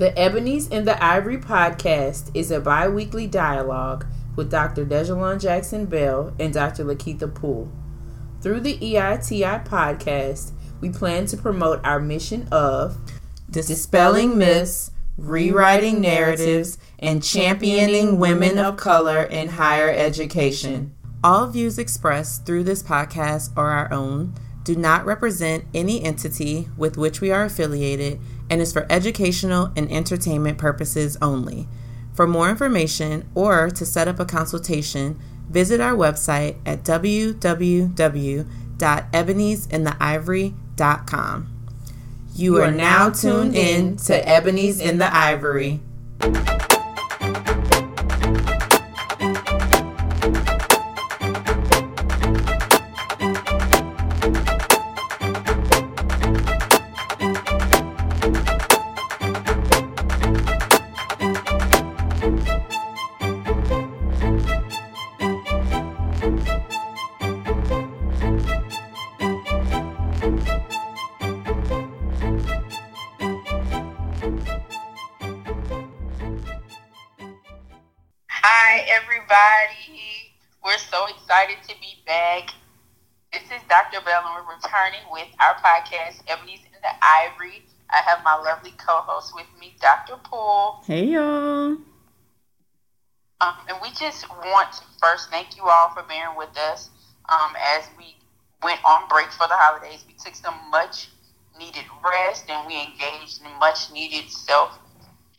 The Ebonies and the Ivory podcast is a bi weekly dialogue with Dr. Dejalon Jackson Bell and Dr. Lakitha Poole. Through the EITI podcast, we plan to promote our mission of dispelling myths, rewriting narratives, and championing women of color in higher education. All views expressed through this podcast are our own, do not represent any entity with which we are affiliated, and is for educational and entertainment purposes only. For more information or to set up a consultation, visit our website at www.eboniesandtheivory.com. You are now tuned in to Ebonies in the Ivory. Excited to be back. This is Dr. Bell, and we're returning with our podcast, Ebonies in the Ivory. I have my lovely co host with me, Dr. Poole. Hey, y'all. Um, and we just want to first thank you all for bearing with us um, as we went on break for the holidays. We took some much needed rest and we engaged in much needed self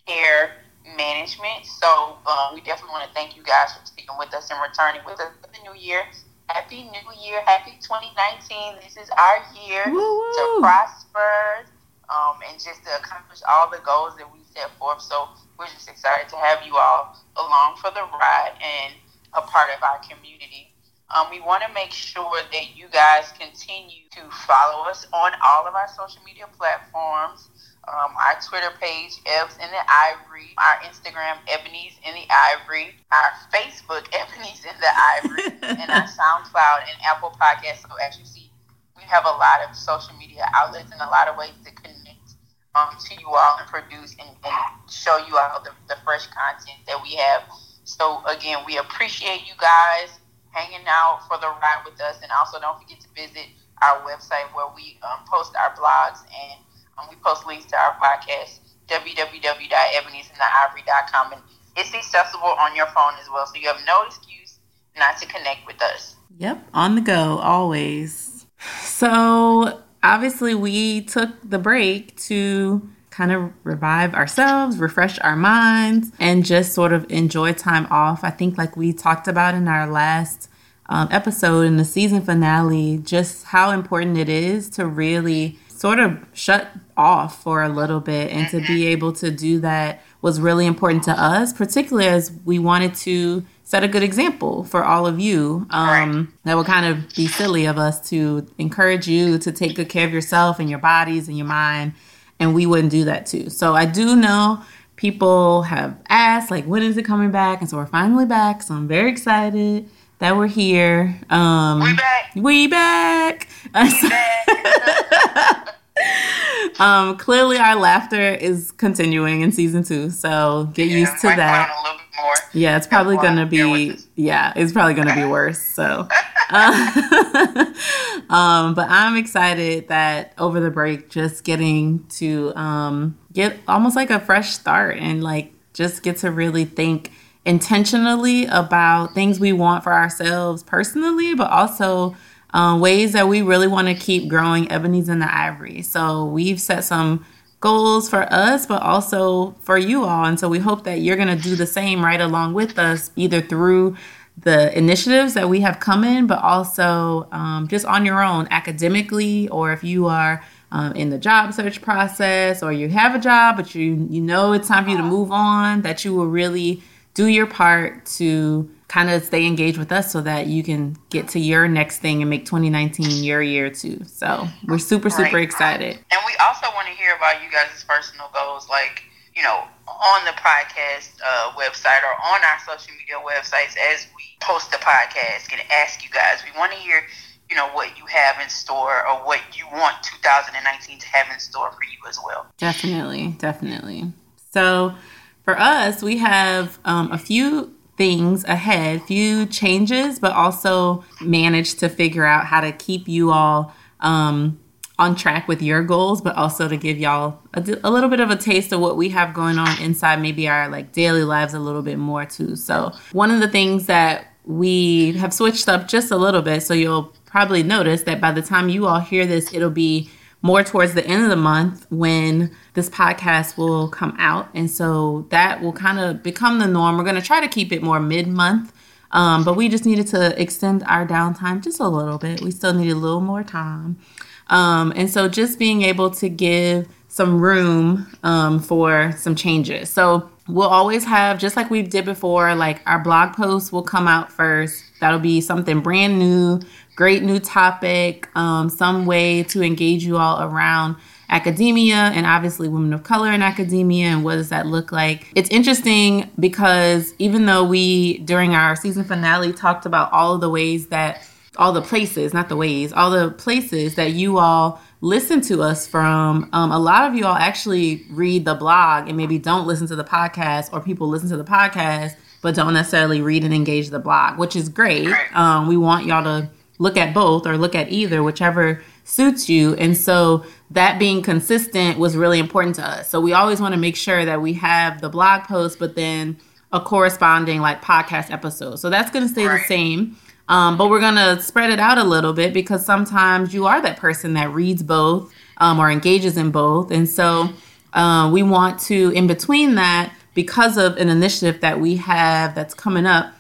care management. So um, we definitely want to thank you guys for sticking with us and returning with us for the new year. Happy New Year. Happy 2019. This is our year Woo-woo. to prosper um, and just to accomplish all the goals that we set forth. So we're just excited to have you all along for the ride and a part of our community. Um, we want to make sure that you guys continue to follow us on all of our social media platforms. Um, our Twitter page, Ebs in the Ivory, our Instagram, Ebonies in the Ivory, our Facebook, Ebonies in the Ivory, and our SoundCloud and Apple Podcasts. So as you see, we have a lot of social media outlets and a lot of ways to connect um, to you all and produce and, and show you all the, the fresh content that we have. So again, we appreciate you guys hanging out for the ride with us, and also don't forget to visit our website where we um, post our blogs and um, we post links to our podcast, www.eboniesandtheivory.com, and it's accessible on your phone as well, so you have no excuse not to connect with us. Yep, on the go, always. So, obviously, we took the break to kind of revive ourselves, refresh our minds, and just sort of enjoy time off. I think, like we talked about in our last um, episode in the season finale, just how important it is to really sort of shut off for a little bit and to be able to do that was really important to us, particularly as we wanted to set a good example for all of you. Um, that would kind of be silly of us to encourage you to take good care of yourself and your bodies and your mind, and we wouldn't do that too. So I do know people have asked, like, when is it coming back? And so we're finally back. So I'm very excited that we're here. Um, We back. We back. We back. um, clearly, our laughter is continuing in season two, so get Yeah, used to that. go on a little bit more. Yeah, it's probably gonna be yeah, it's probably gonna be worse. So, uh, um, but I'm excited that over the break, just getting to um, get almost like a fresh start and like just get to really think intentionally about things we want for ourselves personally, but also um, ways that we really want to keep growing Ebonies in the Ivory. So we've set some goals for us, but also for you all. And so we hope that you're going to do the same right along with us, either through the initiatives that we have coming, but also um, just on your own academically, or if you are um, in the job search process, or you have a job, but you you know it's time for you to move on, that you will really do your part to kind of stay engaged with us so that you can get to your next thing and make 2019 your year too. So we're super, super Right. excited. And we also want to hear about you guys' personal goals, like, you know, on the podcast uh, website or on our social media websites as we post the podcast and ask you guys. We want to hear, you know, what you have in store or what you want 2019 to have in store for you as well. Definitely, definitely. So for us, we have um, a few things ahead, few changes, but also managed to figure out how to keep you all um, on track with your goals, but also to give y'all a, a, little bit of a taste of what we have going on inside maybe our like daily lives a little bit more too. So one of the things that we have switched up just a little bit, so you'll probably notice that by the time you all hear this, it'll be more towards the end of the month when this podcast will come out. And so that will kind of become the norm. We're going to try to keep it more mid month. Um, but we just needed to extend our downtime just a little bit. We still need a little more time. Um, and so just being able to give some room um, for some changes. So we'll always have, just like we did before, like our blog posts will come out first. That'll be something brand new, great new topic, um, some way to engage you all around academia and obviously women of color in academia and what does that look like. It's interesting because even though we, during our season finale, talked about all of the ways that all the places, not the ways, all the places that you all listen to us from. Um, a lot of you all actually read the blog and maybe don't listen to the podcast, or people listen to the podcast but don't necessarily read and engage the blog, which is great. Um, we want y'all to look at both or look at either, whichever suits you. And so that being consistent was really important to us. So we always want to make sure that we have the blog post, but then a corresponding like podcast episode. So that's going to stay right. the same. Um, but we're going to spread it out a little bit because sometimes you are that person that reads both um, or engages in both. And so uh, we want to, in between that, because of an initiative that we have that's coming up,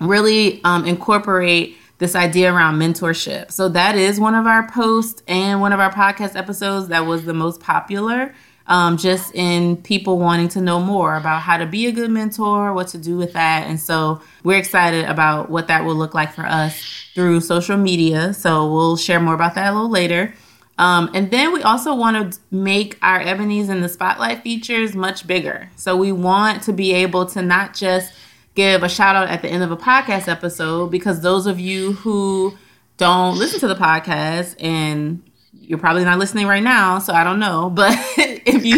really um, incorporate this idea around mentorship. So that is one of our posts and one of our podcast episodes that was the most popular um, just in people wanting to know more about how to be a good mentor, what to do with that. And so we're excited about what that will look like for us through social media. So we'll share more about that a little later. Um, and then we also want to make our Ebony's in the Spotlight features much bigger. So we want to be able to not just give a shout out at the end of a podcast episode, because those of you who don't listen to the podcast and you're probably not listening right now, so I don't know. But if you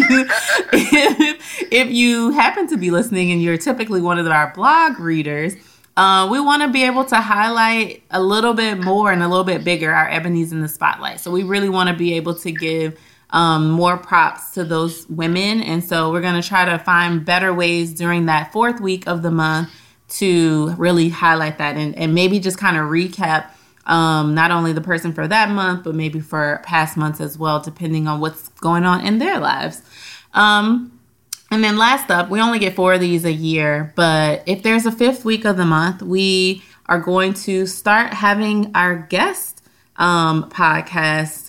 if, if you happen to be listening and you're typically one of our blog readers, uh, we want to be able to highlight a little bit more and a little bit bigger our ebony's in the spotlight. So we really want to be able to give um, more props to those women, and so we're going to try to find better ways during that fourth week of the month to really highlight that and, and maybe just kind of recap um, not only the person for that month, but maybe for past months as well, depending on what's going on in their lives. Um, and then last up, we only get four of these a year, but if there's a fifth week of the month, we are going to start having our guest um, podcast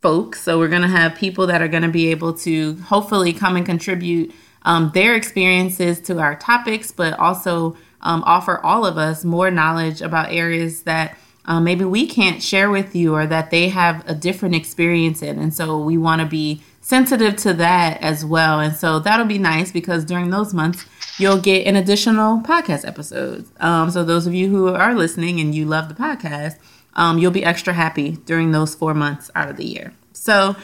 folks. So we're going to have people that are going to be able to hopefully come and contribute um, their experiences to our topics, but also um, offer all of us more knowledge about areas that uh, maybe we can't share with you or that they have a different experience in. And so we want to be sensitive to that as well. And so that'll be nice because during those months, you'll get an additional podcast episodes. Um, so those of you who are listening and you love the podcast, um, you'll be extra happy during those four months out of the year. So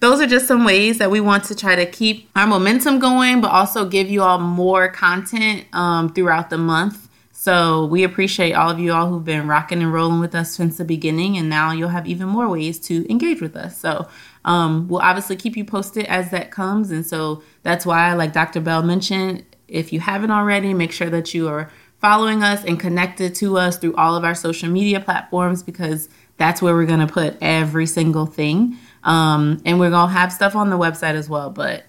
those are just some ways that we want to try to keep our momentum going, but also give you all more content um, throughout the month so we appreciate all of you all who've been rocking and rolling with us since the beginning, and now you'll have even more ways to engage with us. So um, we'll obviously keep you posted as that comes, and so that's why, like Dr. Bell mentioned, if you haven't already, make sure that you are following us and connected to us through all of our social media platforms because that's where we're going to put every single thing. Um, and we're going to have stuff on the website as well, but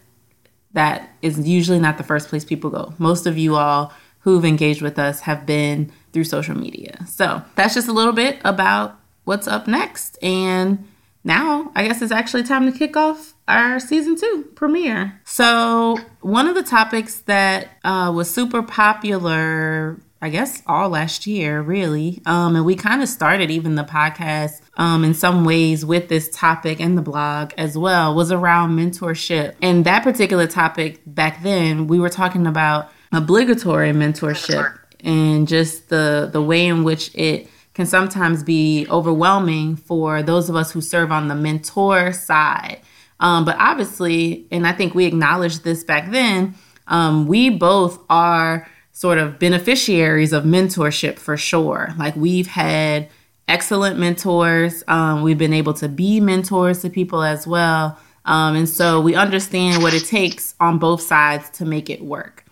that is usually not the first place people go. Most of you all who've engaged with us have been through social media. So that's just a little bit about what's up next. And now I guess it's actually time to kick off our season two premiere. So, one of the topics that uh, was super popular, I guess, all last year, really, um, and we kind of started even the podcast um, in some ways with this topic and the blog as well, was around mentorship. And that particular topic back then, we were talking about obligatory mentorship and just the the way in which it can sometimes be overwhelming for those of us who serve on the mentor side. Um, but obviously, and I think we acknowledged this back then, um, we both are sort of beneficiaries of mentorship for sure. Like we've had excellent mentors. Um, we've been able to be mentors to people as well. Um, and so we understand what it takes on both sides to make it work.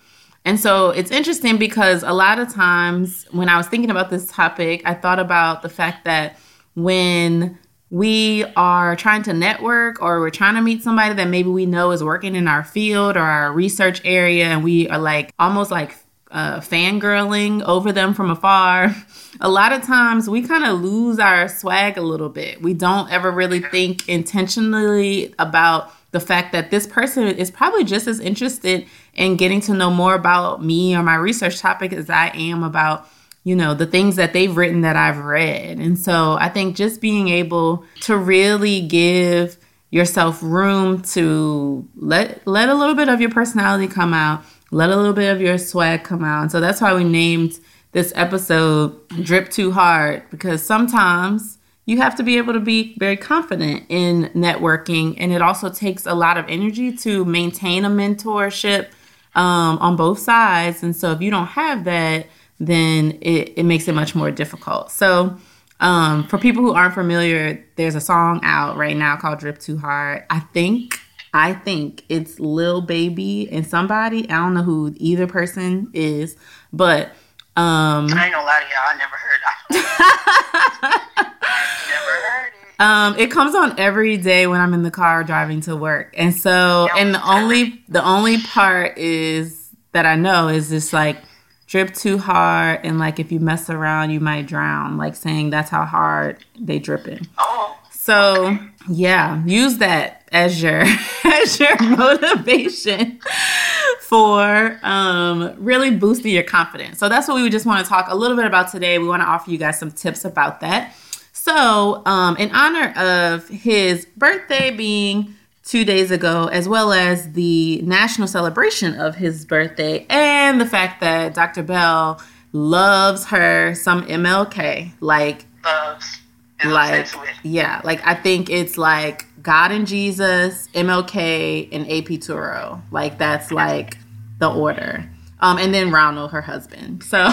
And so it's interesting because a lot of times when I was thinking about this topic, I thought about the fact that when we are trying to network or we're trying to meet somebody that maybe we know is working in our field or our research area, and we are like almost like uh, fangirling over them from afar, a lot of times we kind of lose our swag a little bit. We don't ever really think intentionally about the fact that this person is probably just as interested in getting to know more about me or my research topic as I am about you know the things that they've written that I've read. And so I think just being able to really give yourself room to let let a little bit of your personality come out let a little bit of your swag come out. And so that's why we named this episode Drip Too Hard because sometimes you have to be able to be very confident in networking. And it also takes a lot of energy to maintain a mentorship um, on both sides. And so if you don't have that, then it, it makes it much more difficult. So, um, for people who aren't familiar, there's a song out right now called Drip Too Hard. I think I think it's Lil Baby and somebody. I don't know who either person is, but um I ain't gonna lie to y'all, I never heard never heard it. Um, it comes on every day when I'm in the car driving to work. And so and the only the only part is that I know is just like drip too hard and like if you mess around you might drown, like saying that's how hard they dripping. Oh. So okay. yeah, use that as your as your motivation for um, really boosting your confidence. So that's what we just want to talk a little bit about today. We want to offer you guys some tips about that. So, um, in honor of his birthday being two days ago, as well as the national celebration of his birthday, and the fact that Dr. Bell loves her some MLK, like loves, like yeah, like I think it's like God and Jesus, MLK, and AP Turo. Like that's like the order. Um, and then Ronald, her husband. So,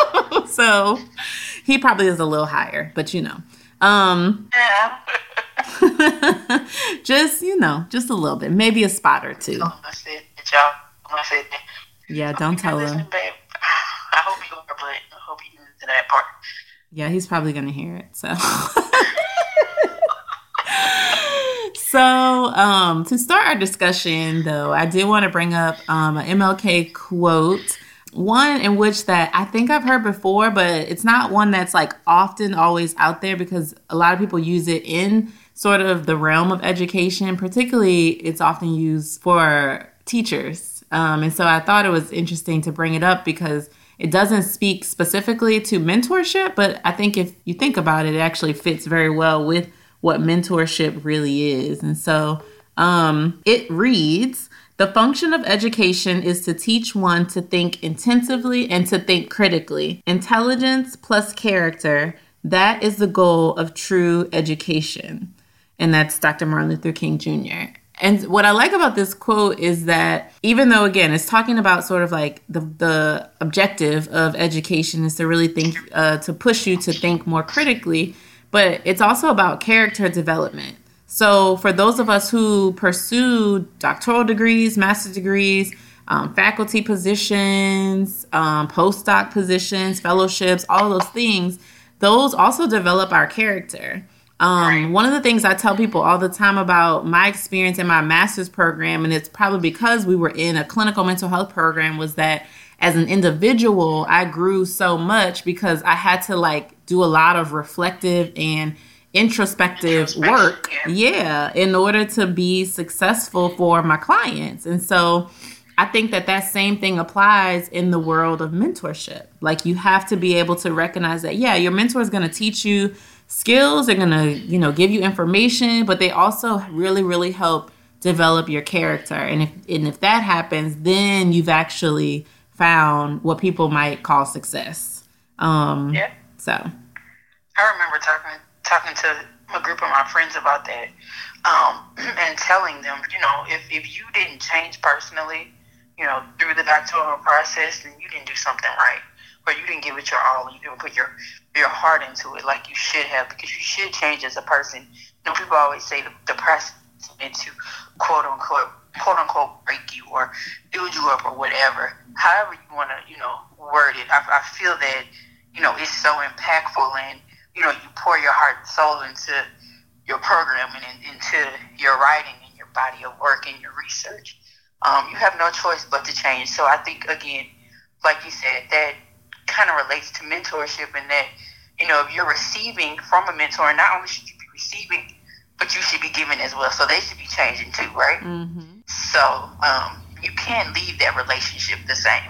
so he probably is a little higher, but you know, um, yeah. just you know, just a little bit, maybe a spot or two. Yeah, don't tell him. I hope you are, but I hope you listen to that part. Yeah, he's probably gonna hear it. So. So, um, to start our discussion, though, I did want to bring up um, an MLK quote, one in which that I think I've heard before, but it's not one that's like often always out there because a lot of people use it in sort of the realm of education. Particularly, it's often used for teachers, um, and so I thought it was interesting to bring it up because it doesn't speak specifically to mentorship, but I think if you think about it, it actually fits very well with what mentorship really is. And so um, it reads The function of education is to teach one to think intensively and to think critically. Intelligence plus character, that is the goal of true education. And that's Dr. Martin Luther King Jr. And what I like about this quote is that even though again it's talking about sort of like the the objective of education is to really think uh, to push you to think more critically, but it's also about character development. So, for those of us who pursue doctoral degrees, master's degrees, um, faculty positions, um, postdoc positions, fellowships, all those things, those also develop our character. Um, one of the things I tell people all the time about my experience in my master's program, and it's probably because we were in a clinical mental health program, was that as an individual, I grew so much because I had to like do a lot of reflective and introspective work. Yeah, in order to be successful for my clients. And so I think that that same thing applies in the world of mentorship. Like you have to be able to recognize that yeah, your mentor is going to teach you skills, they're going to, you know, give you information, but they also really really help develop your character. And if and if that happens, then you've actually found what people might call success. Um, yeah. So. I remember talking talking to a group of my friends about that um, and telling them, you know, if, if you didn't change personally, you know, through the doctoral process, then you didn't do something right. You didn't give it your all, you didn't put your your heart into it like you should have, because you should change as a person. You know, people always say the, the process into quote unquote quote unquote break you or build you up or whatever. However you want to, you know, word it. I, I feel that, you know, it's so impactful and, you know, you pour your heart and soul into your program and in, into your writing and your body of work and your research. Um, you have no choice but to change. So I think, again, like you said, that kind of relates to mentorship and that, you know, if you're receiving from a mentor, not only should you be receiving, but you should be giving as well. So they should be changing too, right? Mm-hmm. So um, you can't leave that relationship the same.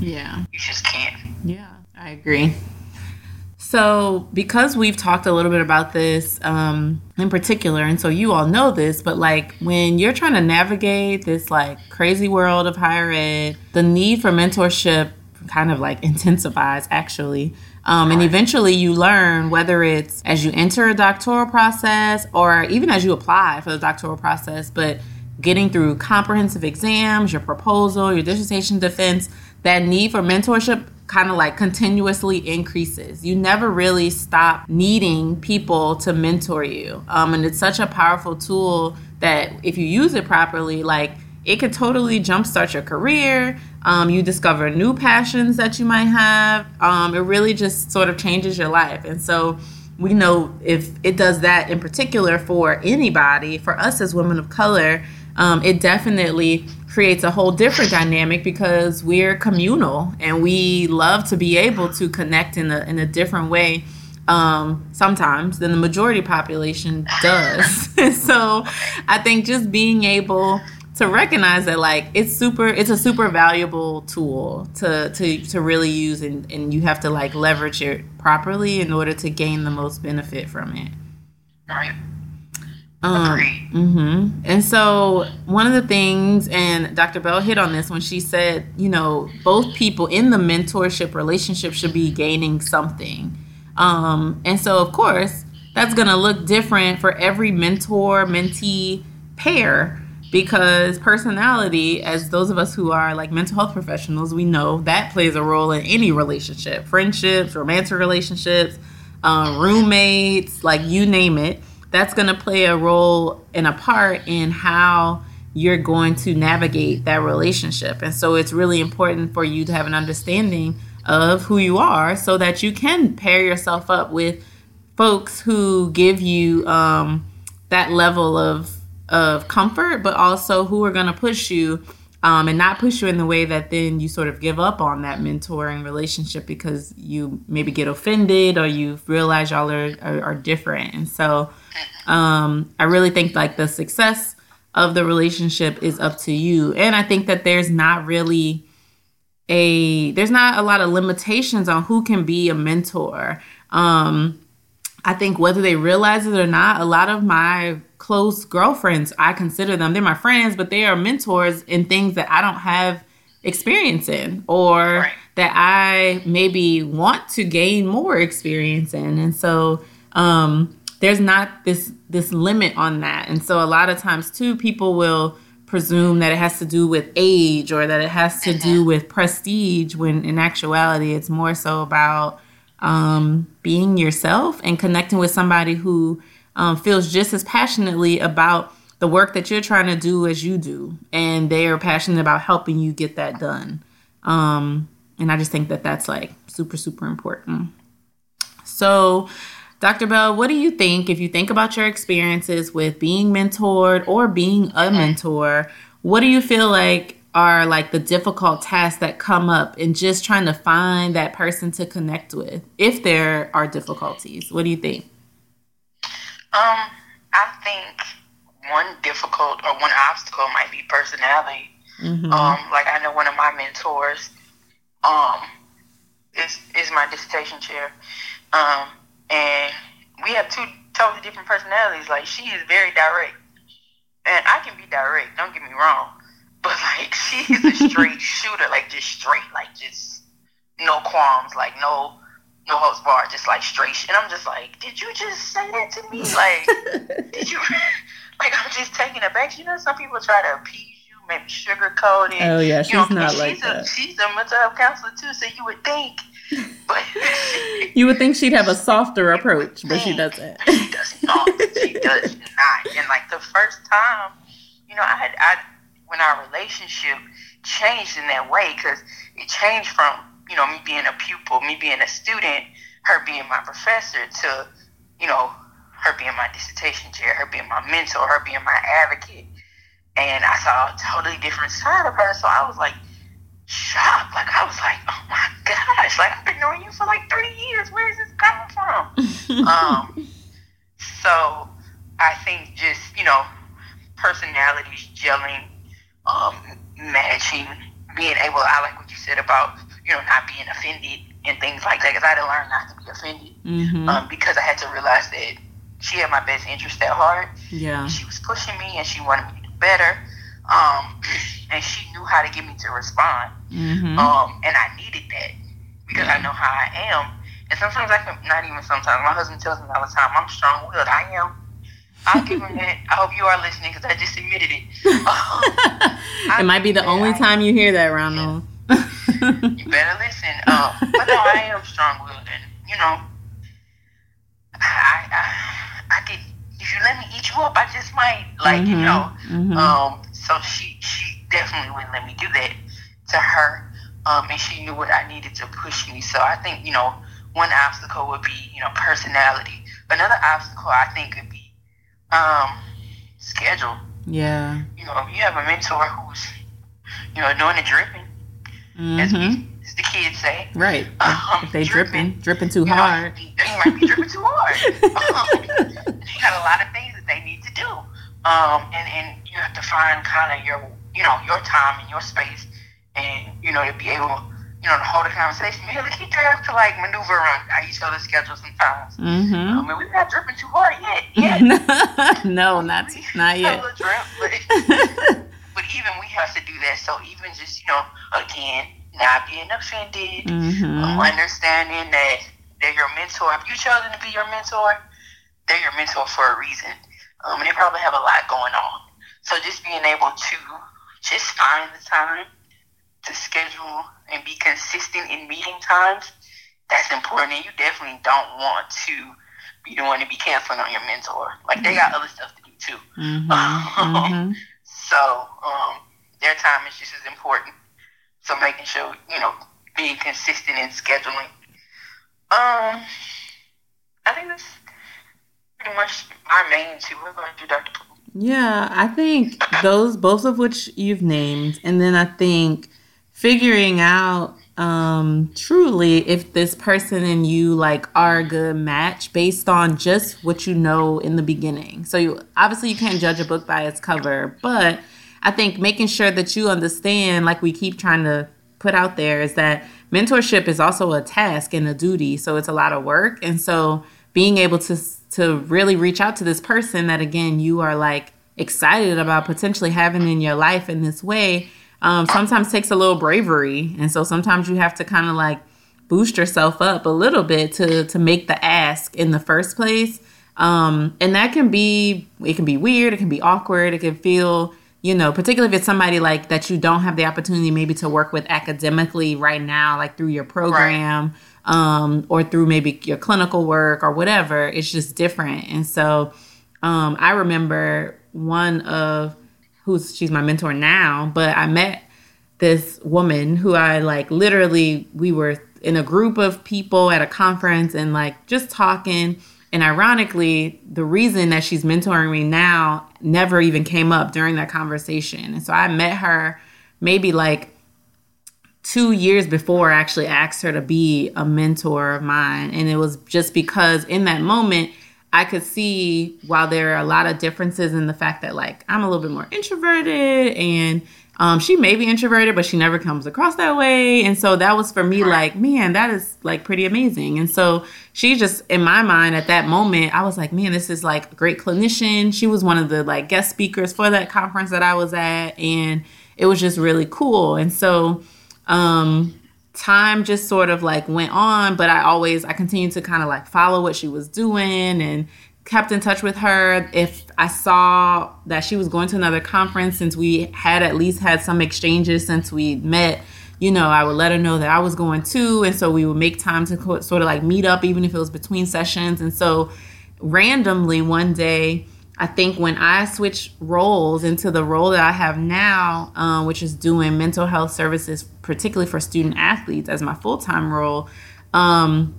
Yeah. You just can't. Yeah, I agree. So, because we've talked a little bit about this um, in particular, and so you all know this, but like when you're trying to navigate this like crazy world of higher ed, the need for mentorship kind of like intensifies actually. Um, and eventually you learn whether it's as you enter a doctoral process or even as you apply for the doctoral process, but getting through comprehensive exams, your proposal, your dissertation defense, that need for mentorship kind of like continuously increases. You never really stop needing people to mentor you. Um, and it's such a powerful tool that if you use it properly, like it could totally jumpstart your career. Um, you discover new passions that you might have. Um, it really just sort of changes your life. And so we know if it does that in particular for anybody, for us as women of color, um, it definitely creates a whole different dynamic because we're communal and we love to be able to connect in a in a different way um, sometimes than the majority population does. so I think just being able to recognize that like it's super it's a super valuable tool to to to really use and, and you have to like leverage it properly in order to gain the most benefit from it. Right. Um, mm-hmm. And so one of the things, and Dr. Bell hit on this when she said, you know, both people in the mentorship relationship should be gaining something. Um, and so, of course, that's going to look different for every mentor mentee pair because personality, as those of us who are like mental health professionals, we know that plays a role in any relationship friendships, romantic relationships, uh, roommates, like you name it that's going to play a role and a part in how you're going to navigate that relationship. And so it's really important for you to have an understanding of who you are so that you can pair yourself up with folks who give you um, that level of of comfort, but also who are going to push you um, and not push you in the way that then you sort of give up on that mentoring relationship because you maybe get offended or you realize y'all are, are, are different. And so um, I really think like the success of the relationship is up to you. And I think that there's not really a there's not a lot of limitations on who can be a mentor. Um, I think whether they realize it or not, a lot of my close girlfriends, I consider them, they're my friends, but they are mentors in things that I don't have experience in or right. that I maybe want to gain more experience in. And so um, there's not this this limit on that. And so a lot of times too people will presume that it has to do with age or that it has to do mm-hmm. with prestige when in actuality it's more so about um, being yourself and connecting with somebody who um, feels just as passionately about the work that you're trying to do as you do and they are passionate about helping you get that done um, and i just think that that's like super super important so Dr. Bell, what do you think if you think about your experiences with being mentored or being a mentor? What do you feel like are like the difficult tasks that come up in just trying to find that person to connect with if there are difficulties? What do you think? Um, I think one difficult or one obstacle might be personality. Mm-hmm. Um, like I know one of my mentors, um, is is my dissertation chair. Um, and we have two totally different personalities. Like she is very direct, and I can be direct. Don't get me wrong, but like she is a straight shooter, like just straight, like just no qualms, like no no holds bar, just like straight. And I'm just like, did you just say that to me? Like, did you? Like, I'm just taking it back. You know, some people try to appease you, maybe sugarcoat it. Oh yeah, she's you know, not she's like a, that. She's a mental health counselor too, so you would think. But You would think she'd have a softer approach, but she doesn't. She does not. She does not. And like the first time, you know, I had I when our relationship changed in that way because it changed from you know me being a pupil, me being a student, her being my professor, to you know her being my dissertation chair, her being my mentor, her being my advocate. And I saw a totally different side of her, so I was like shocked. Like I was like, oh my gosh! Like I've been knowing you for like three years. Where is this coming from? um, so I think just you know personalities gelling, um, matching, being able. I like what you said about you know not being offended and things like that because I had to learn not to be offended hmm um, because I had to realize that she had my best interest at heart. Yeah. She was pushing me and she wanted me to do better. Um, and she knew how to get me to respond. hmm Um, and I needed that because I know how I am. And sometimes I can, not even sometimes, my husband tells me all the time, I'm strong willed. I am. I'll give him that. I hope you are listening because I just admitted it. Um, it might be the only time you hear that, Ronald. You better listen. Um, but no, I am strong willed. And, you know, I, I, I could, if you let me eat you up, I just might. Like, you Mhm, know. mhm. Um, so she she definitely wouldn't let me do that to her. Um, and she knew what I needed to push me. So I think, you know, one obstacle would be, you know, personality. Another obstacle I think could be um schedule. yeah. You know, if you have a mentor who's, you know, doing the dripping, as, hmm we, as the kids say. Right. Um, If they dripping, dripping, dripping too you know, hard. they might be dripping too hard. um, they got a lot of things that they need to do. Um, and, and you have to find kind of your, you know, your time and your space and, you know, to be able, you know, to hold a conversation. Maybe they keep have to like maneuver around each other's schedule sometimes. Mm-hmm. I mean, we're not dripping too hard yet. Yet. no, not not yet. drip, even we have to do that. So even just, you know, again, not being offended, hmm um, understanding that they're your mentor. If you chosen to be your mentor, they're your mentor for a reason. Um, and they probably have a lot going on. So just being able to just find the time to schedule and be consistent in meeting times, that's important. And you definitely don't want to be the one to be canceling on your mentor. Like they got other stuff to do too. hmm hmm So um, their time is just as important. So making sure you know being consistent in scheduling. Um, I think that's pretty much my main two. What about you, Doctor? Poole? Yeah, I think those both of which you've named, and then I think figuring out um truly if this person and you like are a good match based on just what you know in the beginning. So you obviously you can't judge a book by its cover, but I think making sure that you understand like we keep trying to put out there is that mentorship is also a task and a duty, so it's a lot of work. And so being able to to really reach out to this person that again you are like excited about potentially having in your life in this way um, sometimes takes a little bravery. And so sometimes you have to kind of like boost yourself up a little bit to to make the ask in the first place. Um, and that can be it can be weird. It can be awkward. It can feel you know particularly if it's somebody like that you don't have the opportunity maybe to work with academically right now like through your program um, or through maybe your clinical work or whatever it's just different. And so um, i remember one of who's she's my mentor now but i met this woman who i like literally we were in a group of people at a conference and like just talking and ironically the reason that she's mentoring me now never even came up during that conversation and so i met her maybe like two years before I actually asked her to be a mentor of mine. And it was just because in that moment, I could see while there are a lot of differences in the fact that, like, I'm a little bit more introverted and um, she may be introverted, but she never comes across that way. And so that was for me, like, man, that is like pretty amazing. And so she just, in my mind at that moment, I was like, man, this is like a great clinician. She was one of the like guest speakers for that conference that I was at. And it was just really cool. And so, um, time just sort of like went on, but I always I continued to kind of like follow what she was doing and kept in touch with her. If I saw that she was going to another conference, since we had at least had some exchanges since we met, you know, I would let her know that I was going too. And so we would make time to co- sort of like meet up, even if it was between sessions. And so randomly one day, I think when I switched roles into the role that I have now, um, which is doing mental health services, particularly for student athletes as my full time role, um,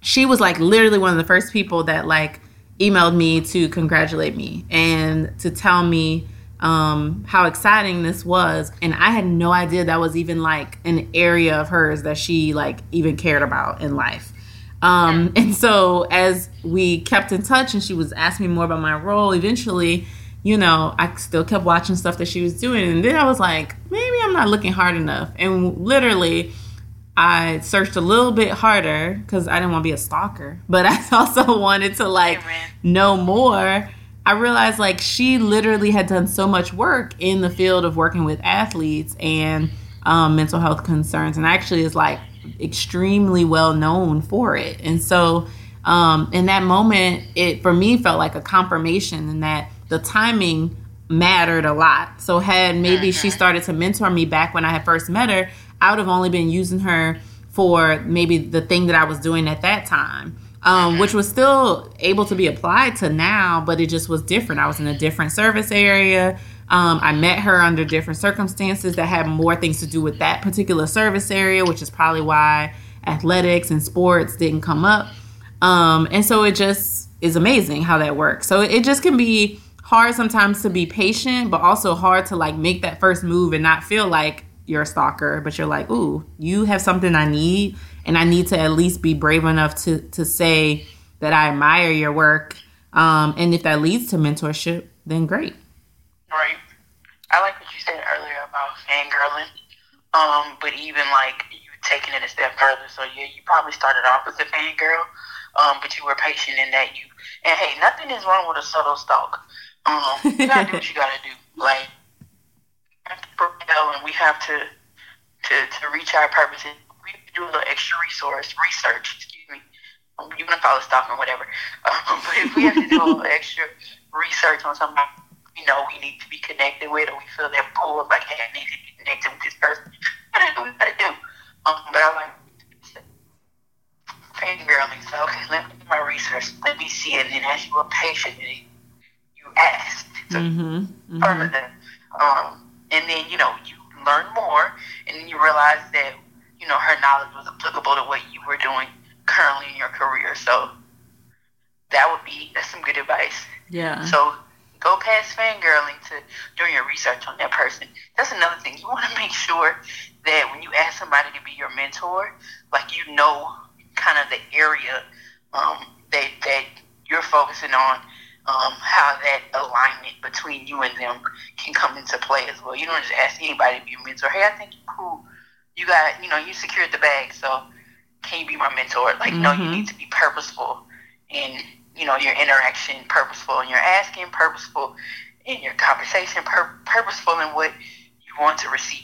she was like literally one of the first people that like emailed me to congratulate me and to tell me um, how exciting this was. And I had no idea that was even like an area of hers that she like even cared about in life. Um, and so as we kept in touch and she was asking me more about my role, eventually, you know, I still kept watching stuff that she was doing. And then I was like, maybe I'm not looking hard enough. And literally, I searched a little bit harder because I didn't want to be a stalker, but I also wanted to like know more. I realized like she literally had done so much work in the field of working with athletes and um, mental health concerns, and actually is like extremely well known for it. And so, um, in that moment, it for me felt like a confirmation in that the timing mattered a lot. So, had maybe she mm-hmm. started to mentor me back when I had first met her, I would have only been using her for maybe the thing that I was doing at that time. Um, which was still able to be applied to now, but it just was different. I was in a different service area. Um, I met her under different circumstances that had more things to do with that particular service area, which is probably why athletics and sports didn't come up. Um, and so it just is amazing how that works. So it just can be hard sometimes to be patient, but also hard to like make that first move and not feel like you're a stalker, but you're like, ooh, you have something I need, and I need to at least be brave enough to to say that I admire your work. Um, and if that leads to mentorship, then great. Right. I like what you said earlier about fangirling. Um, but even like you taking it a step further. So yeah, you probably started off as a fangirl, um, but you were patient in that you and hey, nothing is wrong with a subtle stalk. Um, you gotta do what you gotta do. Like and we have to to to reach our purposes. We do a little extra resource research. Excuse me. You want to call it stalking, whatever. Um, but if we have to do a little extra research on somebody we know we need to be connected with, or we feel that pull of like, hey, I need to be connected with this person. What don't we gotta do? Um, but I like fangirling. So okay, let me do my research. Let me see it. And as you were patient, you asked to mm-hmm, mm-hmm. further. Um, and then you know you learn more, and then you realize that you know her knowledge was applicable to what you were doing currently in your career. So that would be that's some good advice. Yeah. So go past fangirling to doing your research on that person. That's another thing. You want to make sure that when you ask somebody to be your mentor, like you know kind of the area um, that that you're focusing on um, how that alignment between you and them can come into play as well. You don't just ask anybody to be your mentor. Hey, I think you're cool. You got, you know, you secured the bag, so can you be my mentor? Like, mm-hmm. no, you mm-hmm. need to be purposeful in, you know, your interaction, purposeful in your asking, purposeful in your conversation, pur- purposeful in what you want to receive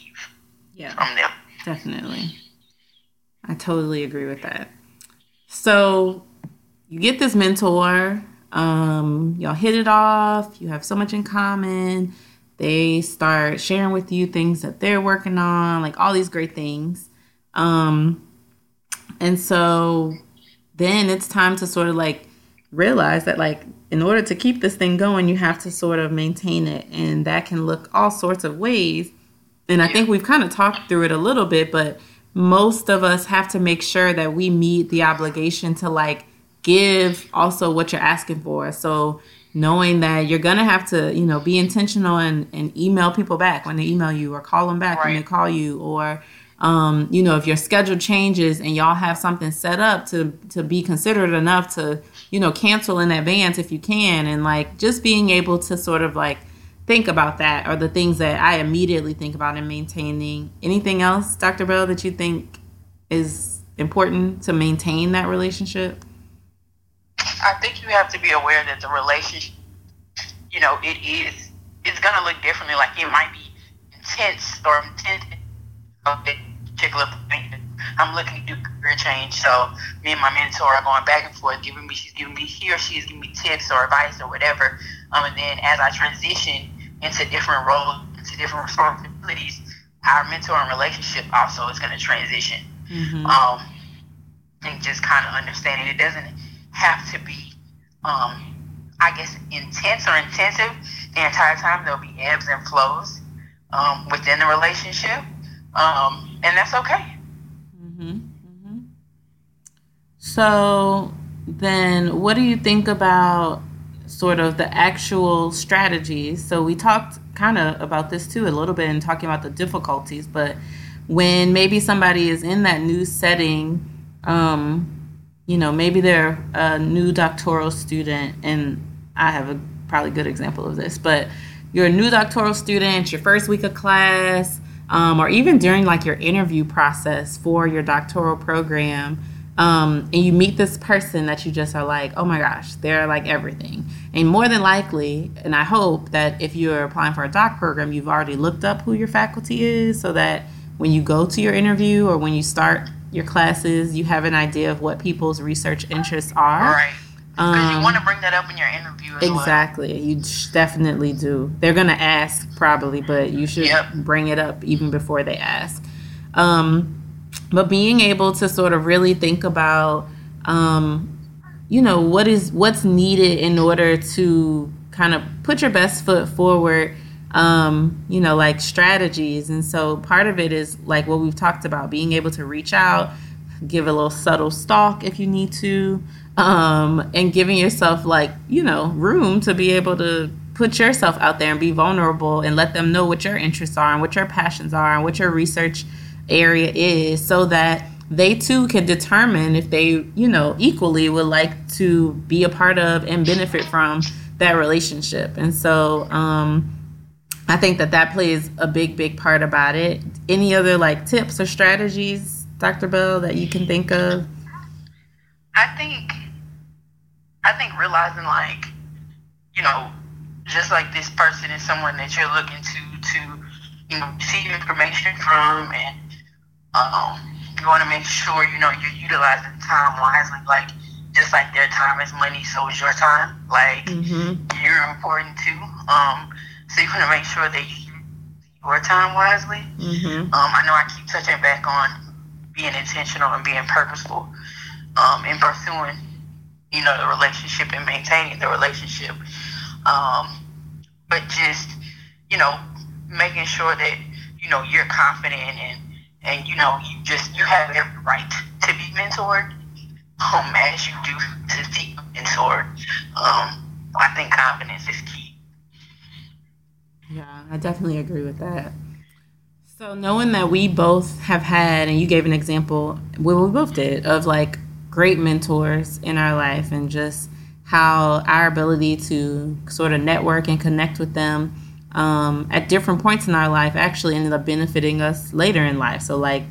yeah, from them. Definitely. I totally agree with that. So you get this mentor um, y'all hit it off. You have so much in common. They start sharing with you things that they're working on, like all these great things. Um, and so then it's time to sort of like realize that like in order to keep this thing going, you have to sort of maintain it, and that can look all sorts of ways. And I think we've kind of talked through it a little bit, but most of us have to make sure that we meet the obligation to like give also what you're asking for. So knowing that you're gonna have to, you know, be intentional and, and email people back when they email you or call them back right. when they call you or um, you know, if your schedule changes and y'all have something set up to to be considerate enough to, you know, cancel in advance if you can and like just being able to sort of like think about that are the things that I immediately think about in maintaining. Anything else, Dr. Bell, that you think is important to maintain that relationship? I think you have to be aware that the relationship, you know, it is it's gonna look differently. Like it might be intense or intense particular point, I'm looking to do career change. So me and my mentor are going back and forth, giving me she's giving me he or she is giving me tips or advice or whatever. Um, and then as I transition into different roles, into different responsibilities, our mentor and relationship also is going to transition. Mm-hmm. Um, and just kind of understanding it doesn't have to be, um, I guess, intense or intensive the entire time. There'll be ebbs and flows um, within the relationship, um, and that's okay. Mm-hmm. Mm-hmm. So then, what do you think about sort of the actual strategies? So we talked kind of about this too a little bit and talking about the difficulties, but when maybe somebody is in that new setting, um, you know, maybe they're a new doctoral student, and I have a probably good example of this, but you're a new doctoral student, your first week of class, um, or even during like your interview process for your doctoral program, um, and you meet this person that you just are like, oh my gosh, they're like everything. And more than likely, and I hope that if you're applying for a doc program, you've already looked up who your faculty is so that when you go to your interview or when you start your classes, you have an idea of what people's research interests are. Right. Because um, you want to bring that up in your interview exactly. Well. You definitely do. They're going to ask probably, but you should yep. bring it up even before they ask. Um, but being able to sort of really think about, um, you know, what is what's needed in order to kind of put your best foot forward um, you know, like strategies. And so part of it is like what we've talked about being able to reach out, give a little subtle stalk if you need to, um, and giving yourself like, you know, room to be able to put yourself out there and be vulnerable and let them know what your interests are and what your passions are and what your research area is so that they too can determine if they, you know, equally would like to be a part of and benefit from that relationship. And so, um, I think that that plays a big, big part about it. Any other like tips or strategies, Dr. Bell, that you can think of? I think, I think realizing like, you know, just like this person is someone that you're looking to to, you know, see information from, and um, you want to make sure you know you're utilizing time wisely. Like just like their time is money, so is your time. Like mm-hmm. you're important too. Um, so you want to make sure that you use your time wisely. Mm-hmm. Um, I know I keep touching back on being intentional and being purposeful um, in pursuing, you know, the relationship and maintaining the relationship. Um, but just, you know, making sure that, you know, you're confident and, and you know, you just, you have every right to be mentored um, as you do to seek a mentor. Um, I think confidence is key. Yeah, I definitely agree with that. So knowing that we both have had, and you gave an example, we both did, of like great mentors in our life and just how our ability to sort of network and connect with them um, at different points in our life actually ended up benefiting us later in life. So, like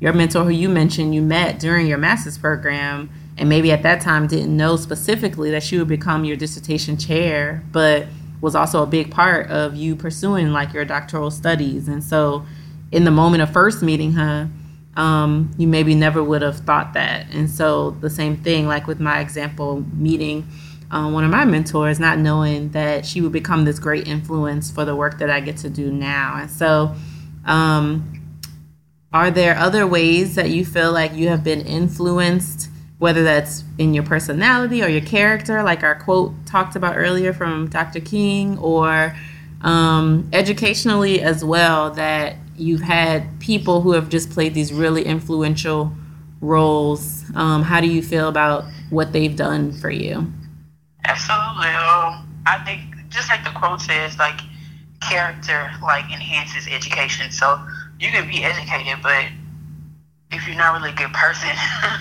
your mentor who you mentioned you met during your master's program, and maybe at that time didn't know specifically that she would become your dissertation chair, but was also a big part of you pursuing like your doctoral studies. And so, in the moment of first meeting her, um, you maybe never would have thought that. And so, the same thing, like with my example, meeting um, one of my mentors, not knowing that she would become this great influence for the work that I get to do now. And so, um, are there other ways that you feel like you have been influenced? whether that's in your personality or your character, like our quote talked about earlier from Dr. King, or um, educationally as well, that you've had people who have just played these really influential roles. Um, how do you feel about what they've done for you? Absolutely. Um, I think just like the quote says, like character like enhances education. So you can be educated, but if you're not really a good person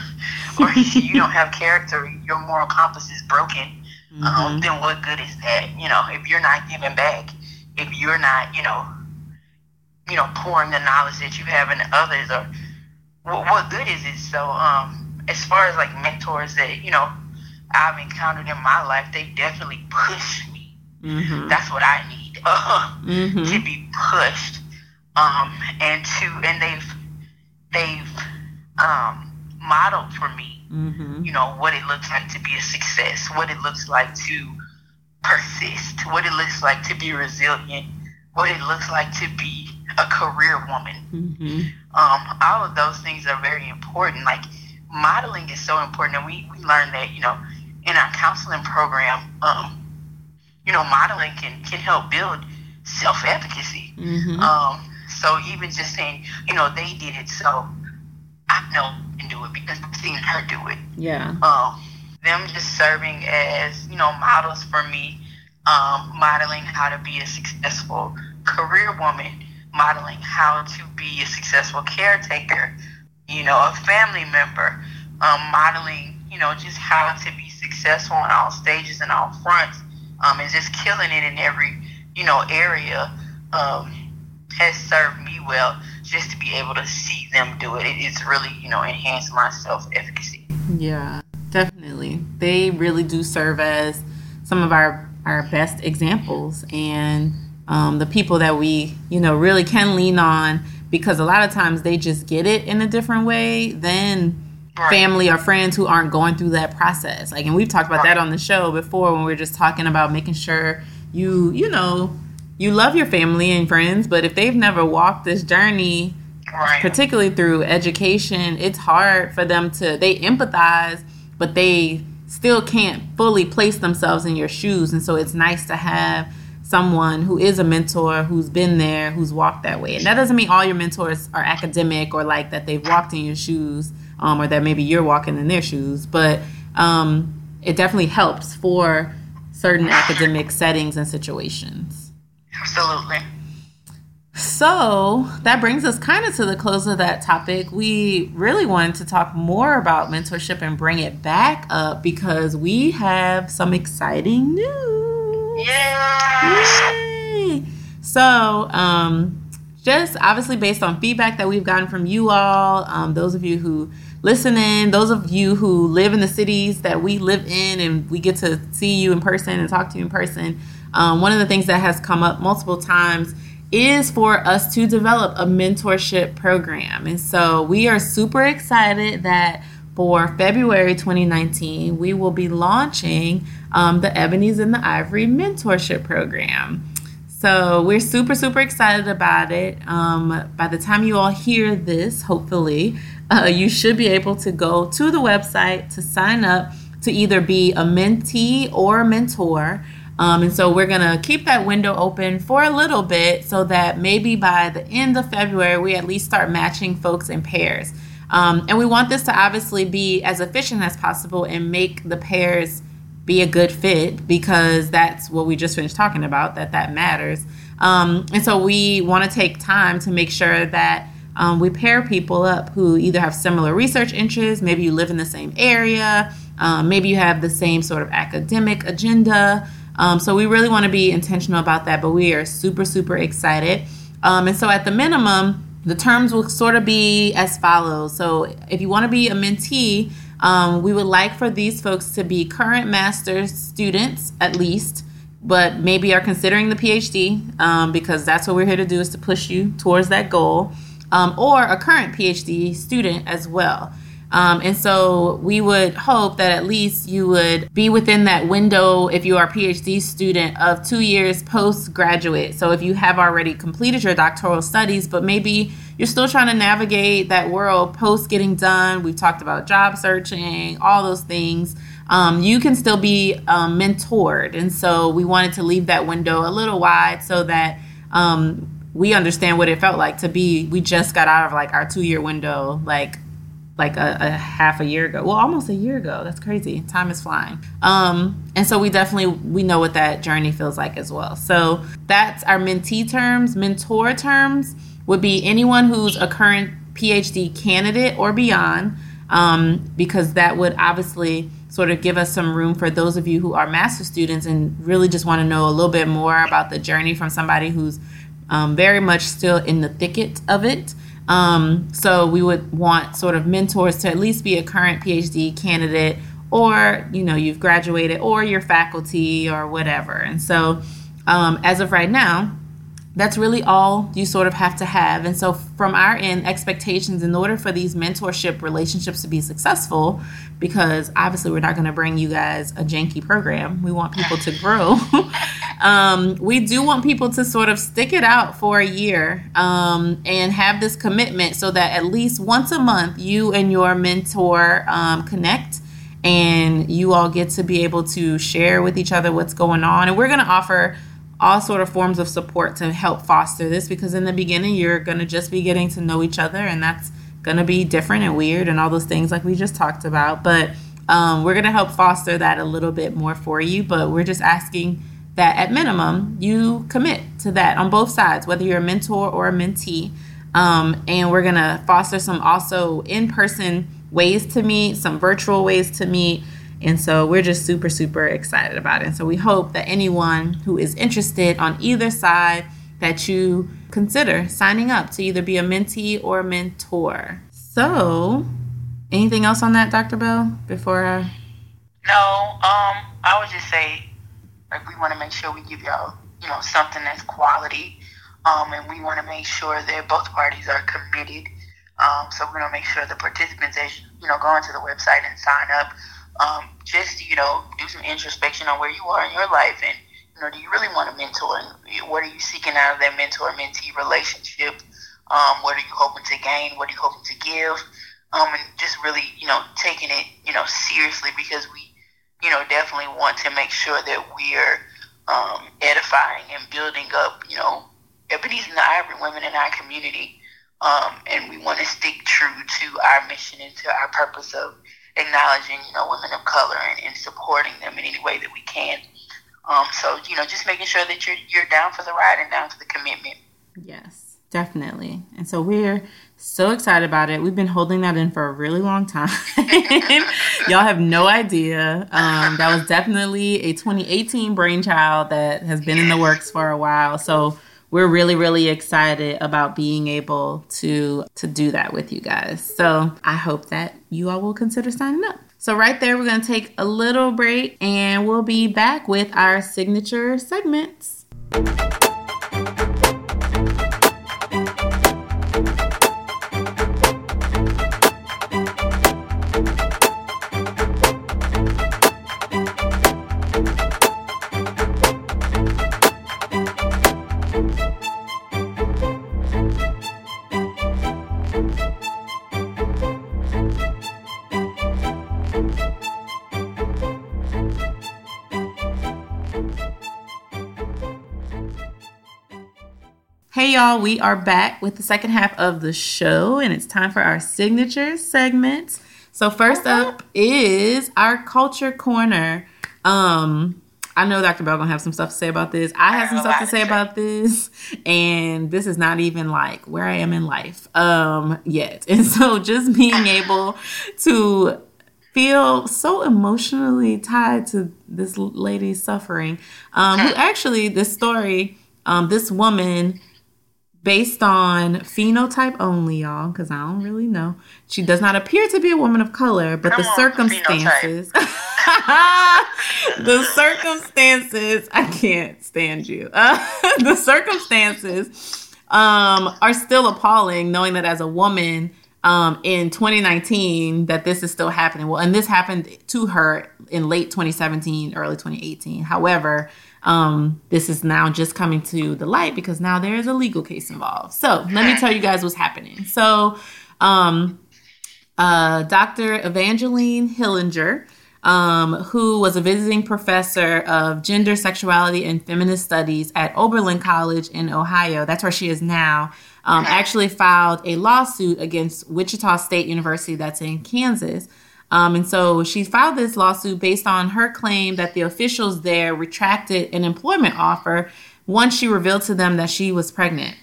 or you don't have character, your moral compass is broken, um, mm-hmm. um, then what good is that? You know, if you're not giving back, if you're not, you know, you know, pouring the knowledge that you have into others, or what, what good is it? So, um, as far as like mentors that you know I've encountered in my life, they definitely push me. Mm-hmm. That's what I need uh, mm-hmm. to be pushed, um, and to and they've they've um, modeled for me. Mm-hmm. You know, what it looks like to be a success, what it looks like to persist, what it looks like to be resilient, what it looks like to be a career woman. Mm-hmm. Um, all of those things are very important. Like modeling is so important, and we, we learned that you know in our counseling program. Um, you know, modeling can can help build self efficacy. Mm-hmm. Um, so even just saying, you know, they did it, so I know I can do it because I've seen her do it. Yeah. Um, them just serving as you know models for me, um, modeling how to be a successful career woman, modeling how to be a successful caretaker, you know, a family member, um, modeling, you know, just how to be successful on all stages and all fronts, um, and just killing it in every, you know, area. Um, has served me well just to be able to see them do it. It's really, you know, enhanced my self efficacy. Yeah, definitely. They really do serve as some of our, our best examples and um, the people that we, you know, really can lean on because a lot of times they just get it in a different way than right. family or friends who aren't going through that process. Like, and we've talked about right. that on the show before when we are just talking about making sure you, you know, you love your family and friends, but if they've never walked this journey, right. particularly through education, it's hard for them to they empathize, but they still can't fully place themselves in your shoes. And so it's nice to have someone who is a mentor who's been there, who's walked that way. And that doesn't mean all your mentors are academic or like that they've walked in your shoes, um, or that maybe you're walking in their shoes, but um, it definitely helps for certain academic settings and situations. Absolutely. So that brings us kind of to the close of that topic. We really wanted to talk more about mentorship and bring it back up because we have some exciting news. Yeah. Yay! So, um, just obviously based on feedback that we've gotten from you all, um, those of you who listen in, those of you who live in the cities that we live in and we get to see you in person and talk to you in person um, one of the things that has come up multiple times is for us to develop a mentorship program. And so we are super excited that for February 2019, we will be launching um, the Ebonies in the Ivory mentorship program. So we're super, super excited about it. Um, by the time you all hear this, hopefully, uh, you should be able to go to the website to sign up to either be a mentee or a mentor. Um, and so we're going to keep that window open for a little bit so that maybe by the end of February, we at least start matching folks in pairs. Um, and we want this to obviously be as efficient as possible and make the pairs be a good fit because that's what we just finished talking about, that that matters. Um, and so we want to take time to make sure that um, we pair people up who either have similar research interests, maybe you live in the same area, um, maybe you have the same sort of academic agenda. Um, so we really want to be intentional about that, but we are super, super excited. Um, and so at the minimum, the terms will sort of be as follows. So if you want to be a mentee, um, we would like for these folks to be current master's students at least, but maybe are considering the PhD um, because that's what we're here to do is to push you towards that goal, um, or a current PhD student as well. Um, and so we would hope that at least you would be within that window if you are a PhD student of two years postgraduate. So if you have already completed your doctoral studies, but maybe you're still trying to navigate that world post getting done, we've talked about job searching, all those things. Um, you can still be um, mentored. And so we wanted to leave that window a little wide so that um, we understand what it felt like to be, we just got out of like our two year window, like like a, a, half a year ago. Well almost a year ago. That's crazy. Time is flying. Um and so we definitely we know what that journey feels like as well. So that's our mentee terms. Mentor terms would be anyone who's a current phd candidate or beyond um, because that would obviously sort of give us some room for those of you who are master students and really just want to know a little bit more about the journey from somebody who's um, very much still in the thicket of it um, so we would want sort of mentors to at least be a current PhD candidate, or you know you've graduated, or your faculty, or whatever. And so um, as of right now, that's really all you sort of have to have. And so, from our end, expectations in order for these mentorship relationships to be successful, because obviously we're not going to bring you guys a janky program, we want people to grow. um, we do want people to sort of stick it out for a year um, and have this commitment so that at least once a month you and your mentor um, connect and you all get to be able to share with each other what's going on. And we're going to offer all sort of forms of support to help foster this because in the beginning you're going to just be getting to know each other and that's going to be different and weird and all those things like we just talked about. But um, we're going to help foster that a little bit more for you but we're just asking that at minimum you commit to that on both sides whether you're a mentor or a mentee. Um, and we're going to foster some also in-person ways to meet some virtual ways to meet and so we're just super, super excited about it. And so we hope that anyone who is interested on either side that you consider signing up to either be a mentee or a mentor. So, anything else on that, Dr. Bell, before I... No, um, I would just say, like, we want to make sure we give y'all, you know, something that's quality. Um, and we want to make sure that both parties are committed. Um, so we're going to make sure the participants, as you know, go onto the website and sign up um, just you know do some introspection on where you are in your life and you know do you really want a mentor? And what are you seeking out of that mentor mentee relationship? Um, what are you hoping to gain? What are you hoping to give? Um, and just really you know taking it you know seriously because we you know definitely want to make sure that we're um, edifying and building up you know Ebenezer and Ivory women in our community. Um, and we want to stick true to our mission and to our purpose of acknowledging, you know, women of color and, and supporting them in any way that we can. Um, so, you know, just making sure that you're you're down for the ride and down for the commitment. Yes, definitely. And so we're so excited about it. We've been holding that in for a really long time. Y'all have no idea. Um, that was definitely a 2018 brainchild that has been in the works for a while. So we're really really excited about being able to to do that with you guys. So i hope that you all will consider signing up. So right there we're going to take a little break and we'll be back with our signature segments Hey y'all, we are back with the second half of the show, and it's time for our signature segments. So first up is our culture corner. Um, I know Dr. Bell gonna have some stuff to say about this. I have some stuff to say about this, and this is not even like where I am in life um yet. And so just being able to feel so emotionally tied to this lady's suffering, um, who actually this story, um, this woman based on phenotype only, y'all, because I don't really know. She does not appear to be a woman of color, but Come the circumstances, the circumstances, I can't stand you. Uh, the circumstances um, are still appalling, knowing that as a woman um, in 2019 that this is still happening. Well, and this happened to her in late 2017, early 2018. However, um, this is now just coming to the light because now there is a legal case involved. So let me tell you guys what's happening. So, um, uh, Dr. Evangeline Heiliger, um, who was a visiting professor of gender, sexuality, and feminist studies at Oberlin College in Ohio, that's where she is now, um, actually filed a lawsuit against Wichita State University, that's in Kansas. Um, and so she filed this lawsuit based on her claim that the officials there retracted an employment offer once she revealed to them that she was pregnant.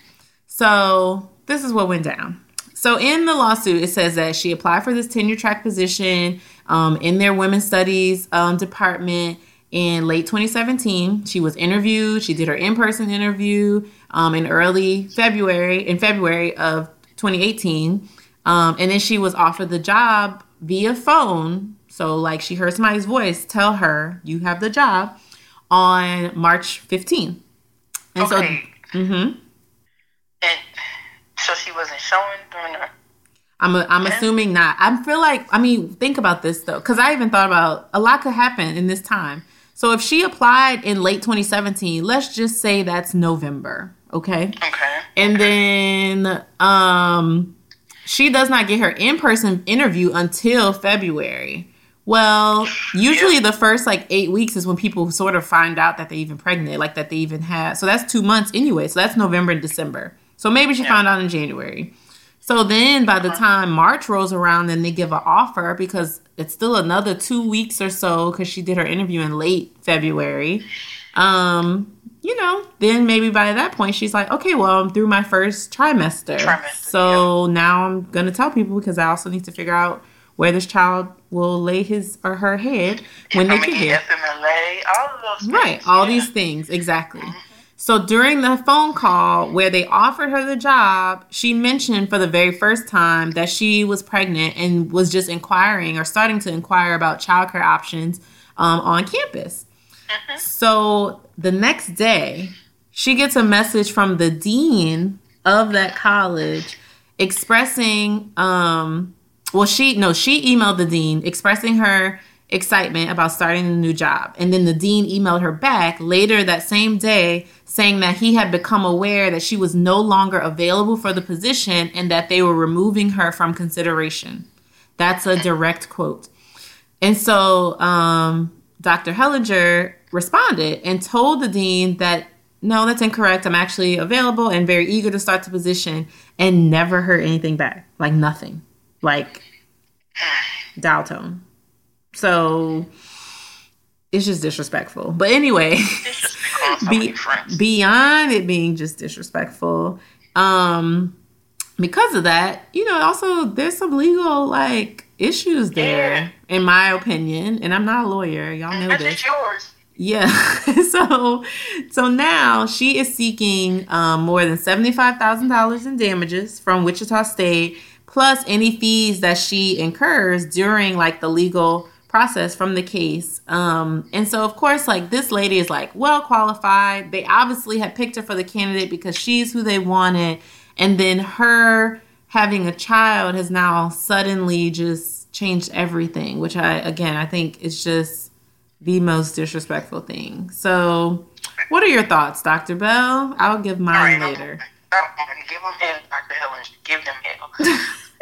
So this is what went down. So in the lawsuit, it says that she applied for this tenure track position um, in their women's studies um, department in late 2017. She was interviewed. She did her in-person interview um, in early February in February of 2018, um, and then she was offered the job via phone. So, like, she heard somebody's voice tell her, You have the job on March 15th. And okay. so, mm-hmm. So she wasn't showing during her. I'm a, I'm assuming not. I feel like I mean think about this though, because I even thought about a lot could happen in this time. So if she applied in late 2017, let's just say that's November, okay? Okay. And then um she does not get her in-person interview until February. Well, usually the first like eight weeks is when people sort of find out that they're even pregnant, like that they even have. So that's two months anyway. So that's November and December. So maybe she Yeah. found out in January. So then by the time March rolls around and they give an offer because it's still another two weeks or so because she did her interview in late February. Um, you know, then maybe by that point she's like, okay, well, I'm through my first trimester. Trimester, so now I'm going to tell people because I also need to figure out where this child will lay his or her head when they get here. FMLA, all of Right, all yeah. these things, exactly. So during the phone call where they offered her the job, she mentioned for the very first time that she was pregnant and was just inquiring or starting to inquire about childcare options um, on campus. So the next day, she gets a message from the dean of that college expressing um well she no she emailed the dean expressing her excitement about starting a new job. And then the dean emailed her back later that same day saying that he had become aware that she was no longer available for the position and that they were removing her from consideration. That's a direct quote. And so um, Dr. Heiliger responded and told the dean that no, that's incorrect. I'm actually available and very eager to start the position and never heard anything back. Like nothing. Like dial tone. So it's just disrespectful. But anyway, Disrespectful on so be, beyond it being just disrespectful, um, because of that, you know, also there's some legal like issues there, Yeah. in my opinion. And I'm not a lawyer, y'all know That's this. yours. Yeah. so so now she is seeking um, more than $75,000 in damages from Wichita State plus any fees that she incurs during like the legal process from the case. Um, and so of course like this lady is like well qualified. They obviously had picked her for the candidate because she's who they wanted and then her having a child has now suddenly just changed everything, which I again I think is just the most disrespectful thing. So, what are your thoughts, Dr. Bell? I'll give mine right, later. I'm, I'm give them hell, Dr. Helen. Give them hell.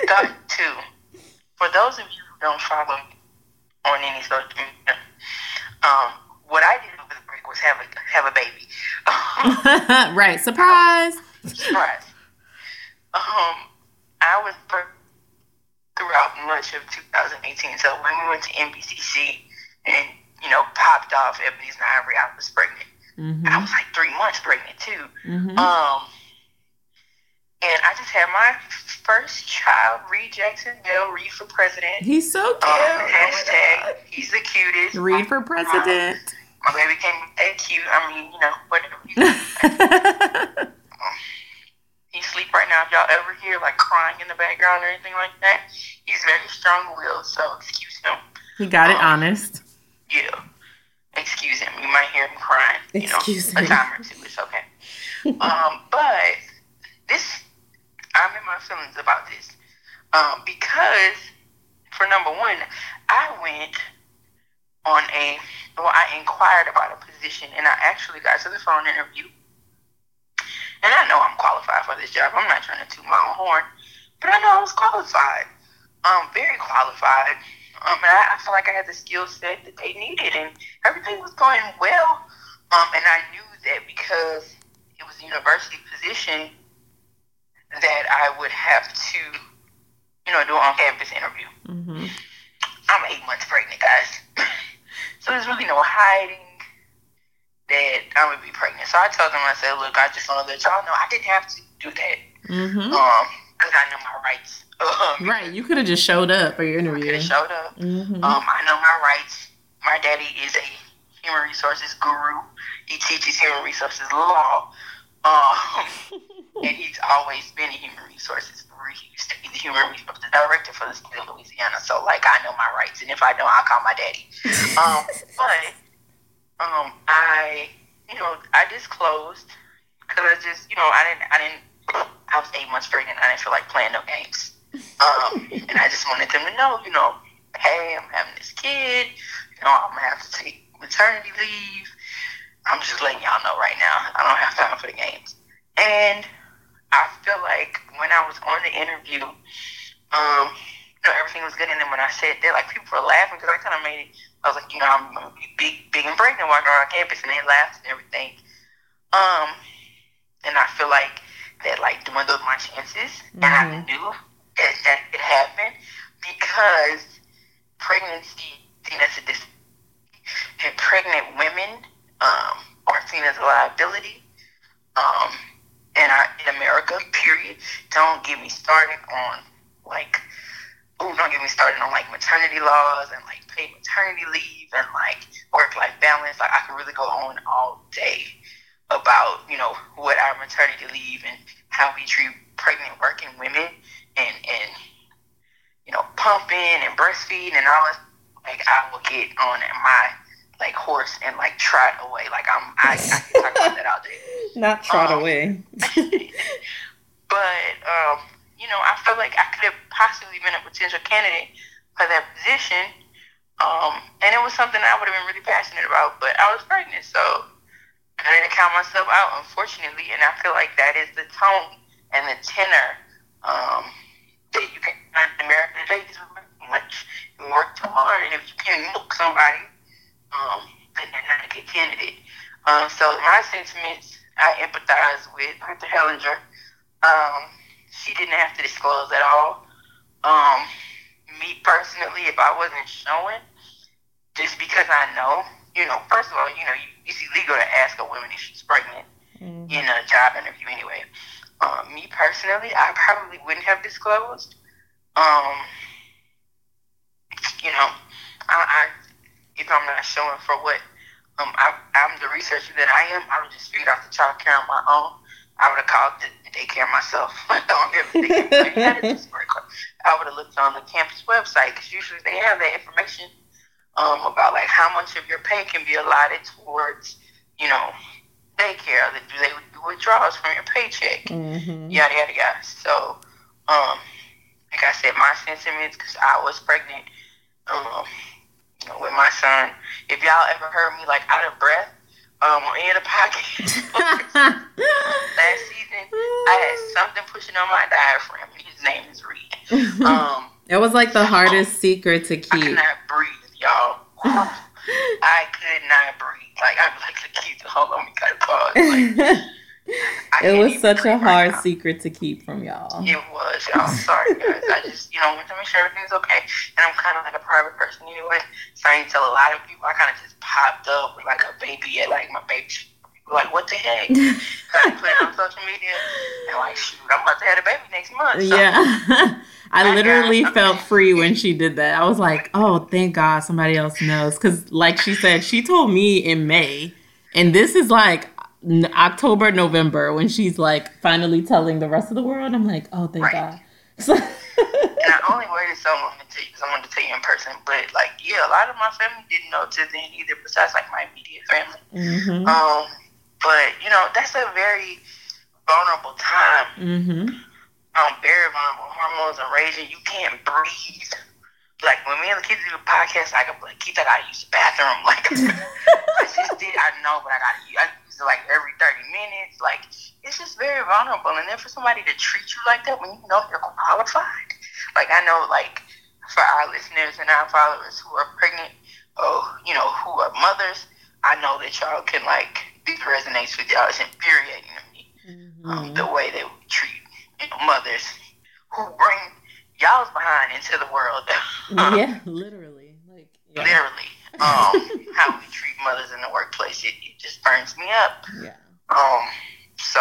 Dot two. For those of you who don't follow me on any social media, um, what I did over the break was have a have a baby. right, surprise. Surprise. Um, I was throughout much of 2018. So when we went to NBCC and you know popped off Ebony's and Ivory, I was pregnant. I Mhm. was like three months pregnant too. Mhm. Um, and I just had my first child, Reed Jackson Bell, Reed for president. He's so cute. Um, Oh hashtag, God. he's the cutest. Reed for president. My baby came that cute. I mean, you know, whatever. He's asleep right now. If y'all ever hear like crying in the background or anything like that, he's very strong-willed. So excuse him. he got it honest. Yeah, excuse him. You might hear him crying. You Excuse know, me. a time or two. It's okay. um, but this, I'm in my feelings about this um, because, for number one, I went on a well, I inquired about a position, and I actually got to the phone interview. And I know I'm qualified for this job. I'm not trying to toot my own horn, but I know I was qualified. Um, very qualified. Um, and I, I feel like I had the skill set that they needed, and everything was going well. Um, and I knew that because it was a university position, that I would have to, you know, do an on-campus interview. hmm I'm eight months pregnant, guys. so there's really no hiding that I'm gonna be pregnant. So I told them, I said, look, I just want to let y'all know I didn't have to do that, hmm um, because I know my rights. Um, Right, you could have just showed up for your interview. have showed up. hmm Um, I know my rights. My daddy is a human resources guru. He teaches human resources law. Um, and he's always been a human resources guru. He used to be the human resources director for the state of Louisiana. So, like, I know my rights. And if I don't, I'll call my daddy. Um, but um, I, you know, I disclosed because I just, you know, I didn't, I didn't, I was eight months pregnant. I didn't feel like playing no games. Um, and I just wanted them to know, you know, hey, I'm having this kid. You know, I'm gonna have to take maternity leave. I'm just letting y'all know right now. I don't have time for the games. And I feel like when I was on the interview, um, you know, everything was good. And then when I said that, like people were laughing because I kind of made it. I was like, you know, I'm gonna be big, big and pregnant walking around campus, and they laughed and everything. Um, and I feel like that like dwindled my chances, mm-hmm. and I mm-hmm. knew that that could happen because pregnancy seen as a dis- and pregnant women um, are seen as a liability. Um, and I, in America, period. Don't get me started on like, oh, don't get me started on like maternity laws and like paid maternity leave and like work life balance. Like I could really go on all day about you know what our maternity leave and how we treat pregnant working women and and you know pumping and breastfeeding and all that. Like I will get on my like horse and like trot away. Like I'm I, I can talk about that all day. Not trot um, away. but um, you know, I feel like I could have possibly been a potential candidate for that position. Um, and it was something I would have been really passionate about, but I was pregnant, so I didn't count myself out, unfortunately, and I feel like that is the tone and the tenor um, that you can find in American ladies much. You work too hard, and if you can milk somebody, um, then they're not a good candidate. Um, so my sentiments, I empathize with Dr. Heiliger. Um, she didn't have to disclose at all. Um, me personally, if I wasn't showing, just because I know you know, first of all, you know, you, it's illegal to ask a woman if she's pregnant mm-hmm. in a job interview anyway. Um, me personally, I probably wouldn't have disclosed. Um, you know, I, I if I'm not showing for what um, I, I'm the researcher that I am, I would just figure out the child care on my own. I would have called the, the daycare myself. I would have looked on the campus website because usually they have that information um, about like how much of your pay can be allotted towards, you know, daycare. Do they do withdrawals from your paycheck? Mm-hmm. Yada yada yada. So, um, like I said, my sentiments because I was pregnant um, with my son. If y'all ever heard me like out of breath um, on any of the podcasts last season, I had something pushing on my diaphragm. His name is Reed. Um, it was like the hardest secret to keep. I cannot breathe y'all. I could not breathe. Like I was like, keep hold on, we gotta pause. Like, it was such a hard right secret to keep from y'all. It was, y'all. Sorry, guys. I just, you know, want to make sure everything's okay. And I'm kind of like a private person anyway, so I didn't tell a lot of people. I kind of just popped up with like a baby at like my baby. Like, what the heck? I put it on social media and like, shoot, I'm about to have a baby next month. So. Yeah. I literally felt free when she did that. I was like, oh, thank God somebody else knows. Because, like she said, she told me in May, and this is like October, November, when she's like finally telling the rest of the world. I'm like, oh, thank right. God. So- and I only waited so long to tell you I wanted to tell you in person. But, like, yeah, a lot of my family didn't know till then either, besides like my immediate family. Mm-hmm. Um, but, you know, that's a very vulnerable time. Mm-hmm um, very vulnerable. Hormones are raging. You can't breathe. Like when me and the kids do a podcast, I can like keep I gotta use the bathroom. Like I just did. I know, but I gotta use, I use it like every thirty minutes. Like it's just very vulnerable. And then for somebody to treat you like that when you know you're qualified. Like I know, like for our listeners and our followers who are pregnant, oh, you know, who are mothers, I know that y'all can like this resonates with y'all. It's infuriating to me mm-hmm. um, the way they treat mothers who bring y'all's behind into the world. yeah, literally. Like yeah. literally. Um, how we treat mothers in the workplace, it, it just burns me up. Yeah. Um, so,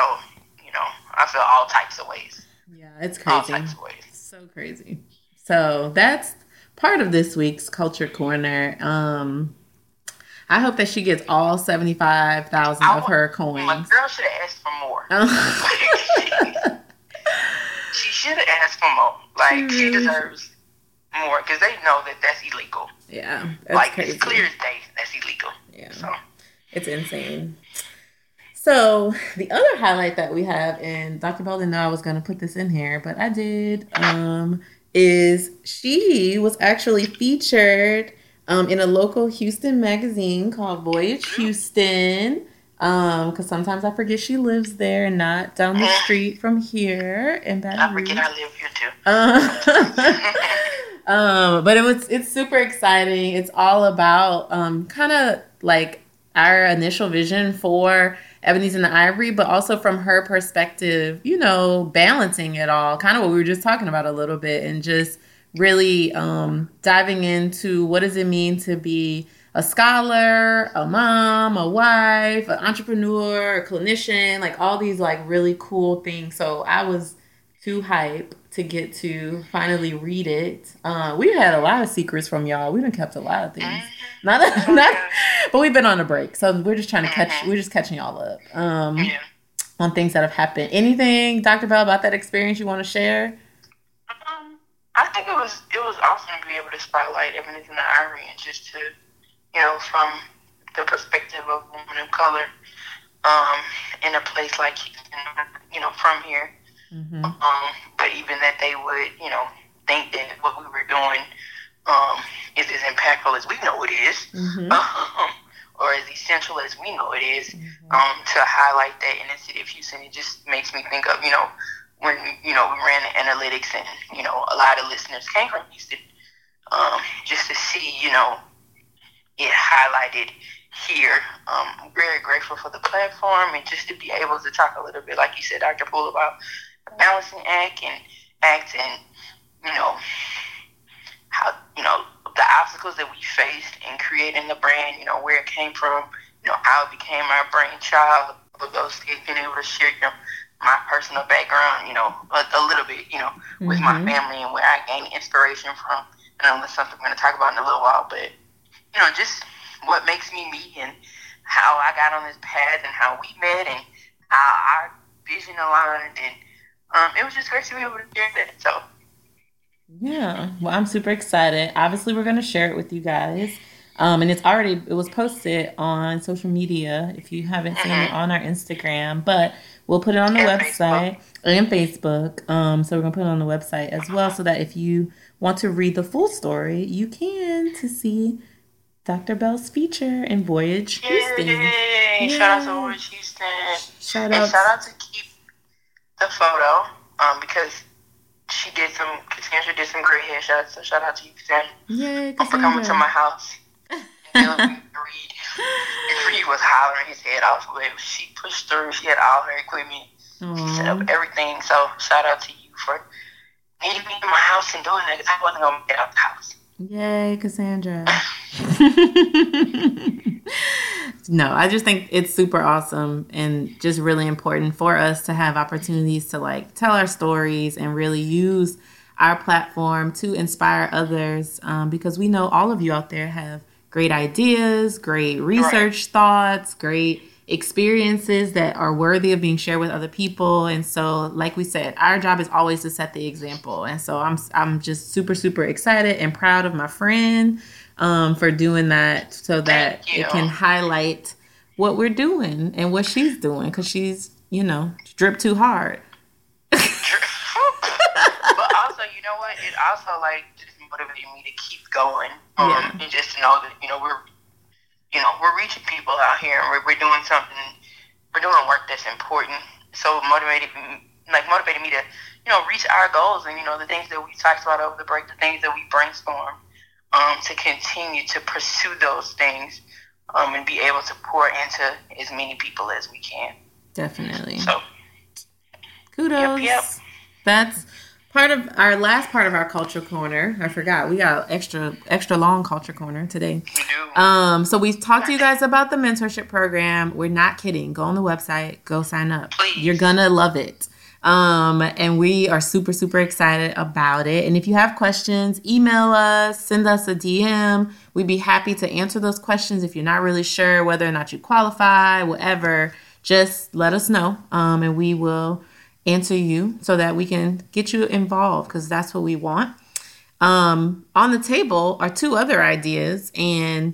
you know, I feel all types of ways. Yeah, it's crazy. All types of ways. So crazy. So that's part of this week's culture corner. Um I hope that she gets all seventy five thousand of her coins. My girl should have asked for more. She should have asked for more. Like she deserves more because they know that that's illegal. Yeah, that's like crazy. it's clear as day that's illegal. Yeah, so it's insane. So So the other highlight that we have, and Dr. Bell didn't know I was going to put this in here, but I did, um, is she was actually featured um, in a local Houston magazine called Voyage Houston. Um, because sometimes I forget she lives there and not down the street from here in Baton I forget I live here too. Uh, um, but it was it's super exciting. It's all about um, kind of like our initial vision for Ebonies in the Ivory, but also from her perspective, you know, balancing it all, kind of what we were just talking about a little bit, and just really um, diving into what does it mean to be a scholar, a mom, a wife, an entrepreneur, a clinician, like all these like really cool things. So I was too hype to get to finally read it. Uh, we had a lot of secrets from y'all. We have been kept a lot of things. Mm-hmm. Not, not, but we've been on a break, so we're just trying to catch. We're just catching y'all up um, Yeah. on things that have happened. Anything, Dr. Bell, about that experience you want to share? Um, I think it was it was awesome to be able to spotlight Ebony and the and just to, you know, from the perspective of a woman of color, um, in a place like Houston, you know, from here. Mm-hmm. Um, but even that they would, you know, think that what we were doing um, is as impactful as we know it is, Mm-hmm. um, or as essential as we know it is, Mm-hmm. um, to highlight that in the city of Houston, it just makes me think of, you know, when, you know, we ran the analytics and, you know, a lot of listeners came from Houston, um, just to see, you know, it highlighted here. Um, I'm very grateful for the platform and just to be able to talk a little bit, like you said, Dr. Poole, about the balancing act and act and, you know, how, you know, the obstacles that we faced in creating the brand, you know, where it came from, you know, how it became our brainchild, of those things, being able to share, you know, my personal background, you know, a, a little bit, you know, with my Mhm. family and where I gained inspiration from. And that's something we're going to talk about in a little while, but, you know, just what makes me me and how I got on this path and how we met and how our vision aligned. And um, it was just great to be able to share that. So, Yeah, well, I'm super excited. Obviously, we're going to share it with you guys. Um, and it's already it was posted on social media if you haven't seen it on our Instagram, but we'll put it on the And website and Facebook. Um, so we're gonna put it on the website as well, so that if you want to read the full story, you can to see Dr. Bell's feature in Voyage Houston. yay! Shout out to Yay. Voyage Houston. Shout And out. shout out to Keep the photo um, because she did some, Cassandra did some great headshots. So shout out to you, Cassandra, Yay, for coming to my house. And Reed. Reed was hollering his head off, but she pushed through. She had all her equipment. She set up everything. So shout out to you for meeting me in my house and doing that because I wasn't going to get out the house. Yay, Cassandra. no, I just think it's super awesome and just really important for us to have opportunities to like tell our stories and really use our platform to inspire others um, because we know all of you out there have great ideas, great research thoughts, great experiences that are worthy of being shared with other people and so like we said our job is always to set the example and so i'm i'm just super super excited and proud of my friend um, for doing that so that it can highlight what we're doing and what she's doing because she's you know drip too hard but also, you know what? It also like just motivated me to keep going. Um, Yeah. and just to know that you know we're, you know, we're reaching people out here, and we're, we're doing something, we're doing work that's important. So motivated, like motivated me to, you know, reach our goals, and you know the things that we talked about over the break, the things that we brainstorm, um, to continue to pursue those things, um, and be able to pour into as many people as we can. definitely So kudos Yep, yep. that's part of our last part of our culture corner i forgot we got extra extra long culture corner today we do. Um, so we've talked to you guys about the mentorship program. We're not kidding. Go on the website, go sign up. Please. You're gonna love it. Um, and we are super, super excited about it. And if you have questions, email us, send us a DM. We'd be happy to answer those questions. If you're not really sure whether or not you qualify, whatever, just let us know. Um, and we will answer you so that we can get you involved because that's what we want um, on the table are two other ideas, and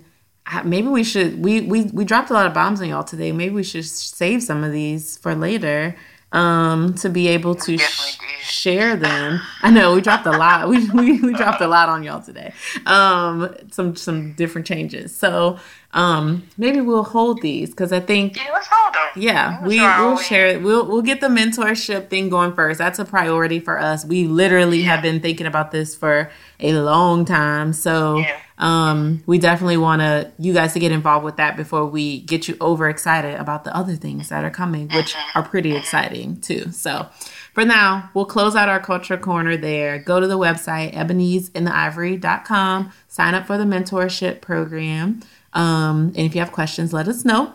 maybe we should we we we dropped a lot of bombs on y'all today. Maybe we should save some of these for later um, to be able to sh- share them. I know we dropped a lot. We, we, we dropped a lot on y'all today. Um, some some different changes. So um, maybe we'll hold these because I think yeah, let's hold them. Yeah, we will share it. We'll we'll get the mentorship thing going first. That's a priority for us. We literally yeah. have been thinking about this for a long time. So yeah. Um, we definitely want to you guys to get involved with that before we get you overexcited about the other things that are coming, which are pretty exciting too. So for now, we'll close out our culture corner there. Go to the website ebonysintheivory.com. Sign up for the mentorship program. Um, and if you have questions, let us know.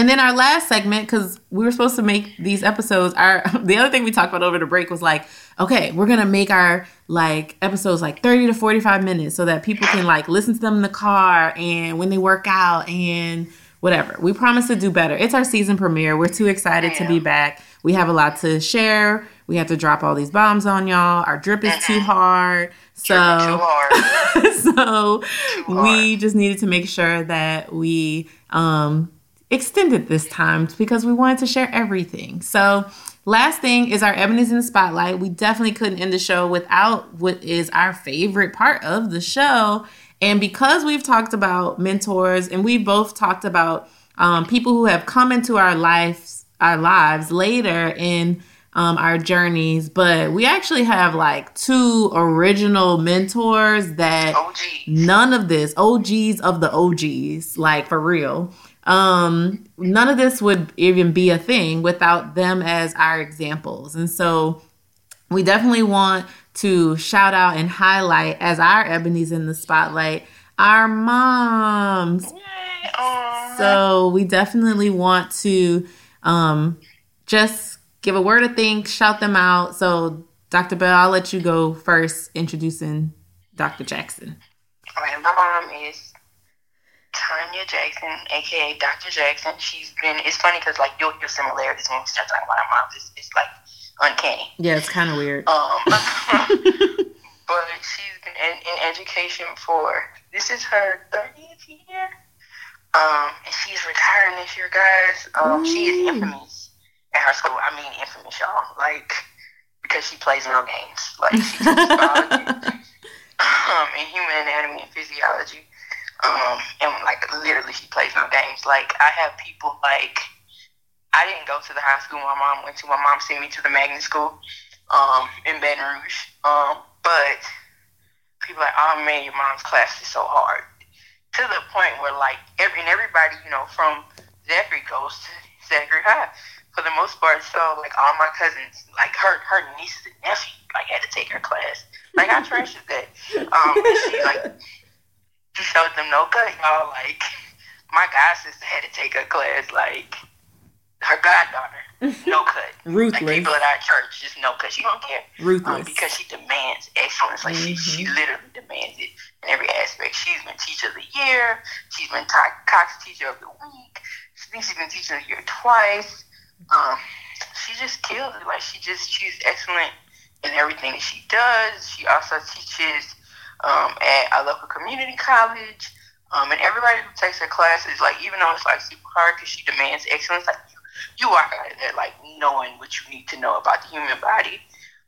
And then our last segment, because we were supposed to make these episodes, our the other thing we talked about over the break was like, okay, we're gonna make our like episodes like 30 to 45 minutes so that people can like listen to them in the car and when they work out and whatever. We promise to do better. It's our season premiere. We're too excited to be back. We have a lot to share. We have to drop all these bombs on y'all. Our drip is too hard. So, so we just needed to make sure that we um, extended this time because we wanted to share everything. So, last thing is our Ebonies in the Spotlight. We definitely couldn't end the show without what is our favorite part of the show. And because we've talked about mentors and we've both talked about um, people who have come into our lives, our lives later in um, our journeys, but we actually have like two original mentors that OGs. none of this OGs of the OGs, like for real. Um, none of this would even be a thing without them as our examples, and so we definitely want to shout out and highlight as our ebony's in the spotlight our moms. So we definitely want to um, just give a word of thanks, shout them out. So, Dr. Bell, I'll let you go first, introducing Dr. Jackson. All right, my mom is Tanya Jackson, aka Dr. Jackson. She's been. It's funny because like you'll hear similarities when we start talking about our moms. It's, it's like uncanny. Yeah, it's kind of weird. Um, but she's been in, in education for this is her thirtieth year. Um, and she's retiring this year, guys. Um, she is infamous at her school. I mean, infamous, y'all. Like, because she plays no games. Like, she teaches biology um, and human anatomy and physiology. Um, and, like, literally, she plays no games. Like, I have people, like, I didn't go to the high school my mom went to. My mom sent me to the magnet school um, in Baton Rouge. Um, but people like, oh, man, your mom's class is so hard. To the point where, like, every, and everybody, you know, from Zachary goes to Zachary High for the most part. So like all my cousins, like her her nieces and nephews, like had to take her class. Like I treasured that. Um, she like she showed them no cut, y'all. Like my god sister had to take her class. Like her goddaughter, no cut. Ruthless. Like people at our church, just no cut. She don't care. Ruthless. Um, because she demands excellence. Like mm-hmm. she she literally demands it in every aspect. She's been teacher of the year. She's been Cox teacher of the week. She thinks she's been teacher of the year twice um, she just kills it. Like she just she's excellent in everything that she does. She also teaches um, at a local community college. Um, and everybody who takes her classes, like even though it's like super hard because she demands excellence, like you, you walk out of there like knowing what you need to know about the human body.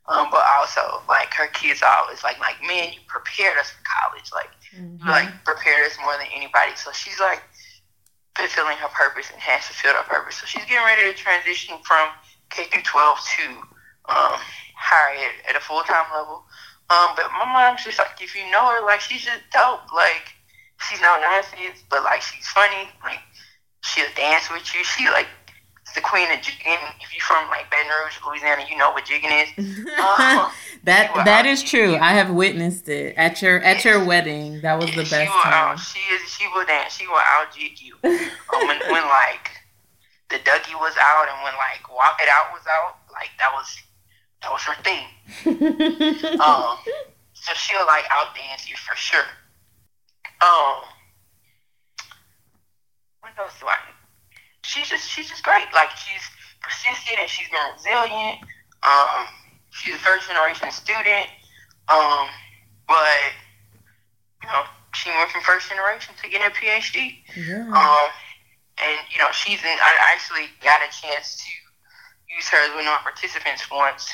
Um, but also like her kids always like like man, you prepared us for college, like mm-hmm. you like prepared us more than anybody. So she's like fulfilling her purpose and has fulfilled her purpose. So she's getting ready to transition from K through 12 to um, higher ed at a full time level. Um, but my mom's just like, if you know her, like she's just dope. Like she's no nonsense, but like she's funny. Like she'll dance with you. She like the queen of jigging. If you're from like Baton Rouge, Louisiana, you know what jigging is. Um, that that is true. I have witnessed it at your at your wedding. That was the best she will, time. she is. She will dance. She will out jig you. um, when, when like the Dougie was out and when like Walk It Out was out, like that was that was her thing. um, so she'll like out dance you for sure. Um, what else do I? she's just she's just great. Like she's persistent and she's been resilient. Um, she's a first generation student. Um, but you know, she went from first generation to getting a PhD. Yeah. Um, and you know, she's in. I actually got a chance to use her as one of our participants once,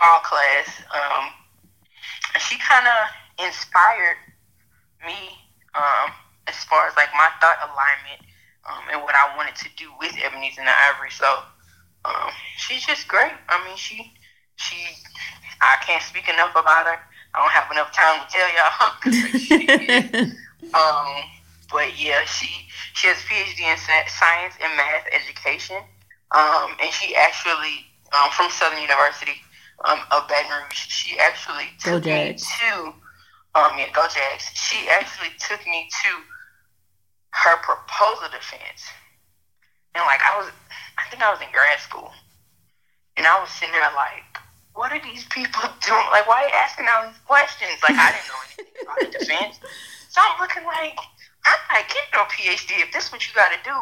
all class. Um, she kind of inspired me um, as far as like my thought alignment um, and what I wanted to do with Ebonies in the Ivory. So um, she's just great. I mean, she she I can't speak enough about her. I don't have enough time to tell y'all. um, but yeah, she she has a PhD in science and math education, um, and she actually um, from Southern University um, of Baton Rouge. She actually took me to um, yeah, go Jags. She actually took me to her proposal defense, and like I was, I think I was in grad school, and I was sitting there like what are these people doing? Like, why are you asking all these questions? Like, I didn't know anything about the defense. So I'm looking like, I'm not getting no PhD if this is what you got to do.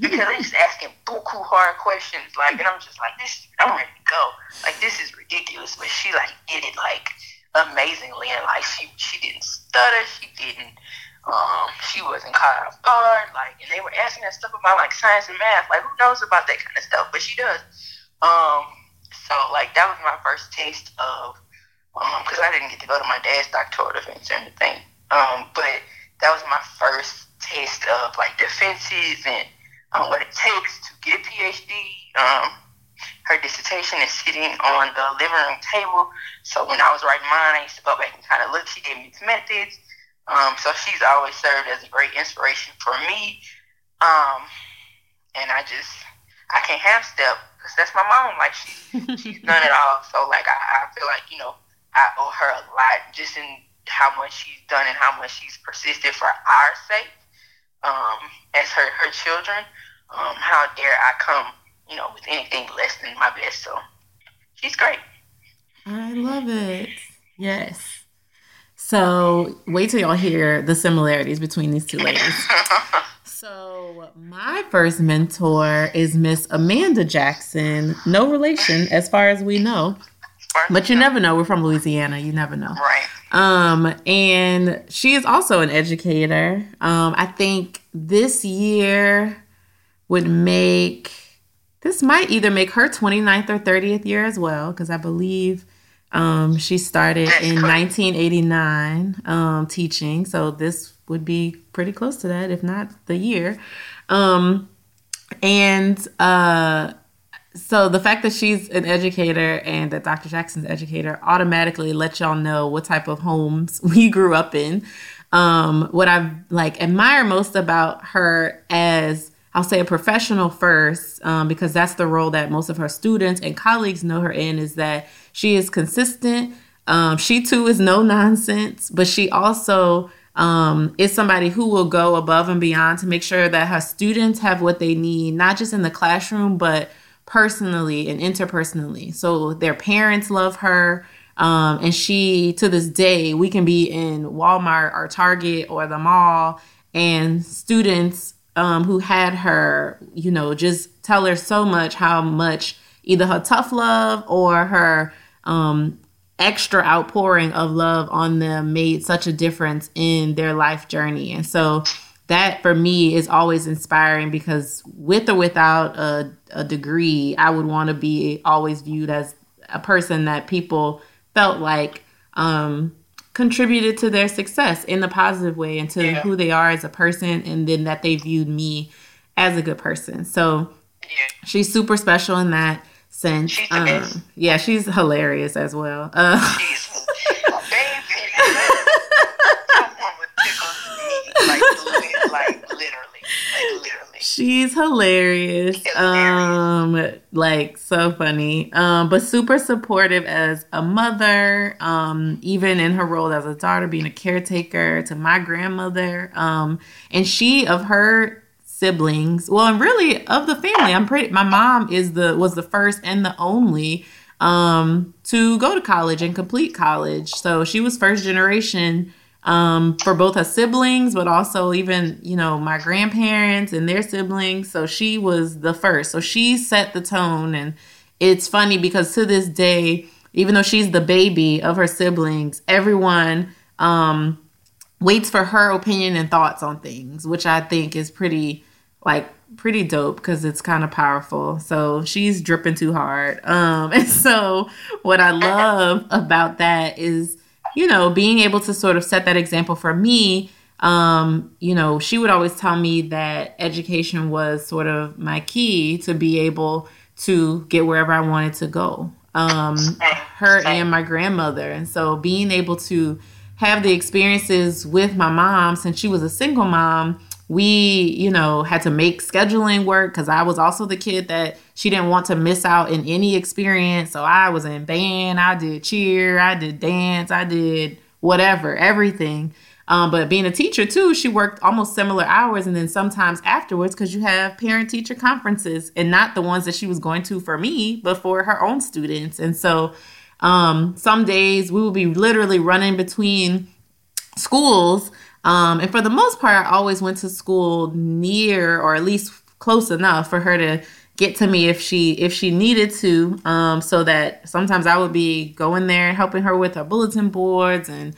Because they're just asking buku hard questions. Like, and I'm just like, this, I'm ready to go. Like, this is ridiculous. But she, like, did it, like, amazingly. And, like, she, she didn't stutter. She didn't, um, she wasn't caught off guard. Like, and they were asking that stuff about, like, science and math. Like, who knows about that kind of stuff? But she does. Um, so like that was my first taste of because um, I didn't get to go to my dad's doctoral defense or anything. Um, but that was my first taste of like defenses and um, what it takes to get a PhD. Um, her dissertation is sitting on the living room table. So when I was writing mine, I used to go back and kind of look. She gave me some methods. Um, so she's always served as a great inspiration for me. Um, and I just, I can't half step because that's my mom. Like she, she's done it all. So like I, I feel like you know I owe her a lot just in how much she's done and how much she's persisted for our sake um, as her her children. Um, how dare I come you know with anything less than my best? So she's great. I love it. Yes. So wait till y'all hear the similarities between these two ladies. So, my first mentor is Miss Amanda Jackson. No relation, as far as we know. But you never know. We're from Louisiana. You never know. Right. Um, and she is also an educator. Um, I think this year would make this might either make her 29th or 30th year as well, because I believe um, she started in 1989 um, teaching. So this would be pretty close to that, if not the year. Um, and uh, so the fact that she's an educator and that Dr. Jackson's educator automatically lets y'all know what type of homes we grew up in. Um, what I like admire most about her as I'll say a professional first, um, because that's the role that most of her students and colleagues know her in, is that she is consistent. Um, she too is no nonsense, but she also um, is somebody who will go above and beyond to make sure that her students have what they need, not just in the classroom, but personally and interpersonally. So their parents love her. Um, and she, to this day, we can be in Walmart or Target or the mall, and students um, who had her, you know, just tell her so much how much either her tough love or her um, extra outpouring of love on them made such a difference in their life journey. And so that for me is always inspiring because with or without a, a degree, I would want to be always viewed as a person that people felt like um, contributed to their success in the positive way and to yeah. who they are as a person, and then that they viewed me as a good person. So yeah. she's super special in that sense. She's um, yeah, she's hilarious as well. Uh, she's She's hilarious. hilarious. Um, like so funny. Um, but super supportive as a mother. Um, even in her role as a daughter, being a caretaker to my grandmother. Um, and she of her siblings. Well, and really of the family, I'm pretty. My mom is the was the first and the only um, to go to college and complete college. So she was first generation um, for both her siblings, but also even you know my grandparents and their siblings. So she was the first. So she set the tone, and it's funny because to this day, even though she's the baby of her siblings, everyone um, waits for her opinion and thoughts on things, which I think is pretty like pretty dope because it's kind of powerful. So she's dripping too hard. Um, and so what I love about that is, you know, being able to sort of set that example for me. Um, you know, she would always tell me that education was sort of my key to be able to get wherever I wanted to go. Um, her and my grandmother. And so being able to have the experiences with my mom since she was a single mom we you know had to make scheduling work because i was also the kid that she didn't want to miss out in any experience. So i was in band i did cheer i did dance i did whatever everything. Um, but being a teacher too she worked almost similar hours and then sometimes afterwards because you have parent teacher conferences and not the ones that she was going to for me but for her own students. And so um, some days we would be literally running between schools um, and for the most part, I always went to school near or at least close enough for her to get to me if she if she needed to. Um, so that sometimes I would be going there and helping her with her bulletin boards and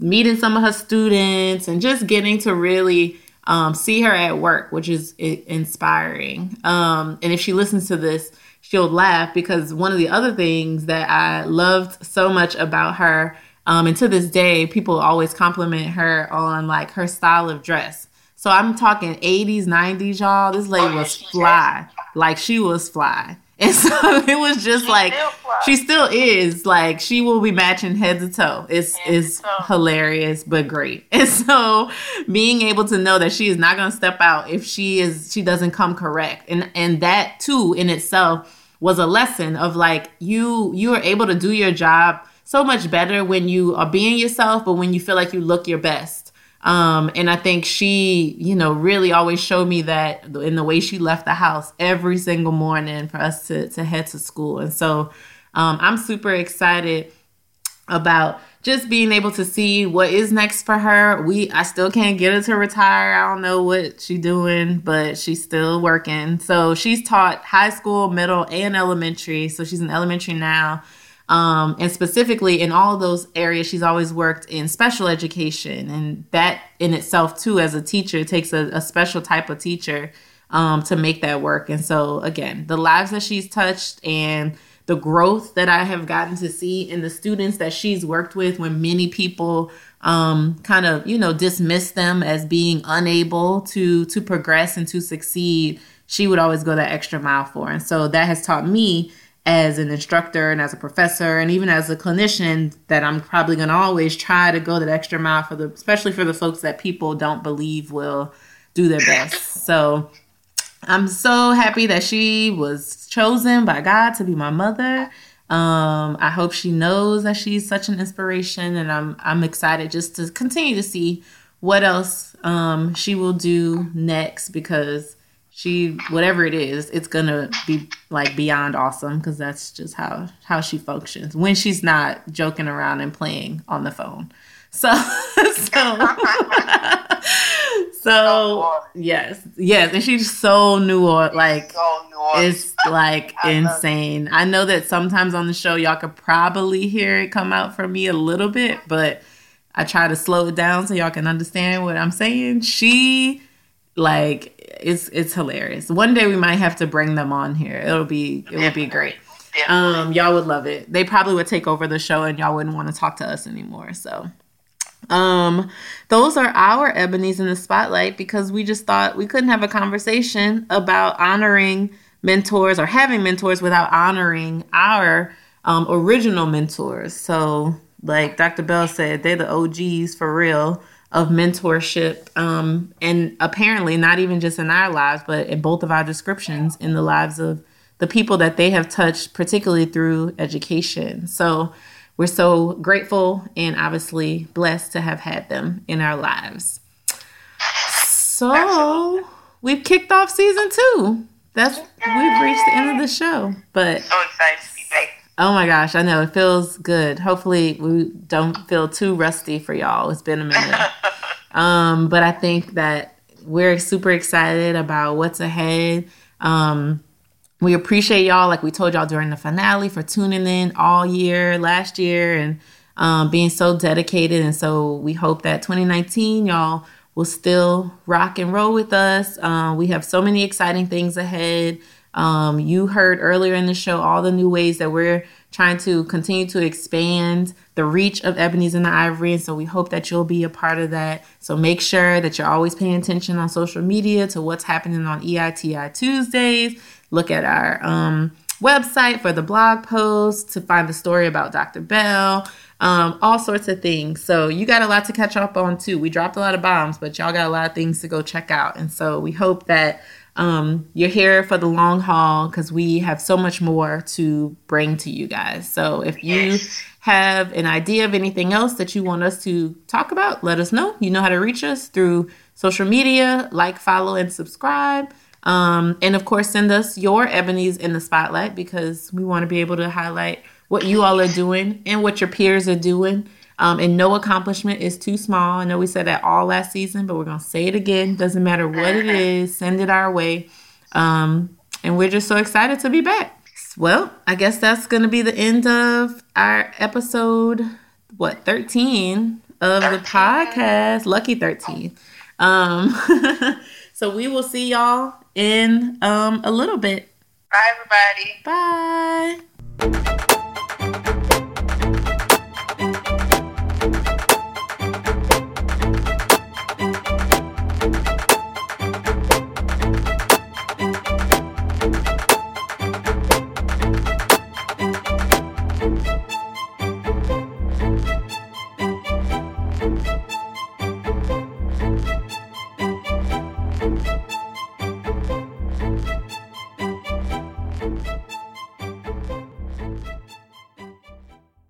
meeting some of her students and just getting to really um, see her at work, which is inspiring. Um, and if she listens to this, she'll laugh because one of the other things that I loved so much about her um, and to this day, people always compliment her on like her style of dress. So I'm talking 80s, 90s, y'all. This lady was fly. Like she was fly. And so it was just She's like still she still is like she will be matching head to toe. It's is hilarious but great. And so being able to know that she is not going to step out if she is she doesn't come correct. And and that too in itself was a lesson of like you you are able to do your job so much better when you are being yourself, but when you feel like you look your best. Um, and I think she, you know, really always showed me that in the way she left the house every single morning for us to, to head to school. And so um, I'm super excited about just being able to see what is next for her. We I still can't get her to retire. I don't know what she's doing, but she's still working. So she's taught high school, middle, and elementary. So she's in elementary now. Um, and specifically in all of those areas, she's always worked in special education. And that in itself, too, as a teacher, takes a, a special type of teacher um, to make that work. And so, again, the lives that she's touched and the growth that I have gotten to see in the students that she's worked with when many people um, kind of, you know, dismiss them as being unable to to progress and to succeed, she would always go that extra mile for. And so that has taught me as an instructor and as a professor and even as a clinician that I'm probably going to always try to go that extra mile for the especially for the folks that people don't believe will do their best. So I'm so happy that she was chosen by God to be my mother. Um, I hope she knows that she's such an inspiration and I'm I'm excited just to continue to see what else um, she will do next because she whatever it is it's gonna be like beyond awesome because that's just how how she functions when she's not joking around and playing on the phone. So so so yes yes and she's so new or like it's like insane. I know that sometimes on the show y'all could probably hear it come out from me a little bit but i try to slow it down so y'all can understand what i'm saying. She like it's it's hilarious. One day we might have to bring them on here. It'll be it would be great. Um, y'all would love it. They probably would take over the show, and y'all wouldn't want to talk to us anymore. So, um, those are our ebonies in the spotlight because we just thought we couldn't have a conversation about honoring mentors or having mentors without honoring our um, original mentors. So, like Dr. Bell said, they're the OGs for real of mentorship um, and apparently not even just in our lives but in both of our descriptions in the lives of the people that they have touched particularly through education. So we're so grateful and obviously blessed to have had them in our lives. So we've kicked off season two. That's we've reached the end of the show but so excited Oh my gosh, I know it feels good. Hopefully, we don't feel too rusty for y'all. It's been a minute. um, but I think that we're super excited about what's ahead. Um, we appreciate y'all, like we told y'all during the finale, for tuning in all year, last year, and um, being so dedicated. And so we hope that 2019, y'all will still rock and roll with us. Uh, we have so many exciting things ahead. Um, you heard earlier in the show all the new ways that we're trying to continue to expand the reach of Ebonies in the Ivory. And so we hope that you'll be a part of that. So make sure that you're always paying attention on social media to what's happening on EITI Tuesdays. Look at our um, website for the blog post to find the story about Dr. Bell, um, all sorts of things. So you got a lot to catch up on too. We dropped a lot of bombs, but y'all got a lot of things to go check out. And so we hope that um, you're here for the long haul because we have so much more to bring to you guys. So if you have an idea of anything else that you want us to talk about, let us know. You know how to reach us through social media, like, follow, and subscribe. Um, and of course, send us your Ebonies in the spotlight because we want to be able to highlight what you all are doing and what your peers are doing. Um, and no accomplishment is too small. I know we said that all last season, but we're going to say it again. Doesn't matter what it is, send it our way. Um, and we're just so excited to be back. Well, I guess that's going to be the end of our episode, what, 13 of the podcast. Lucky 13. Um, so we will see y'all in um, a little bit. Bye, everybody. Bye.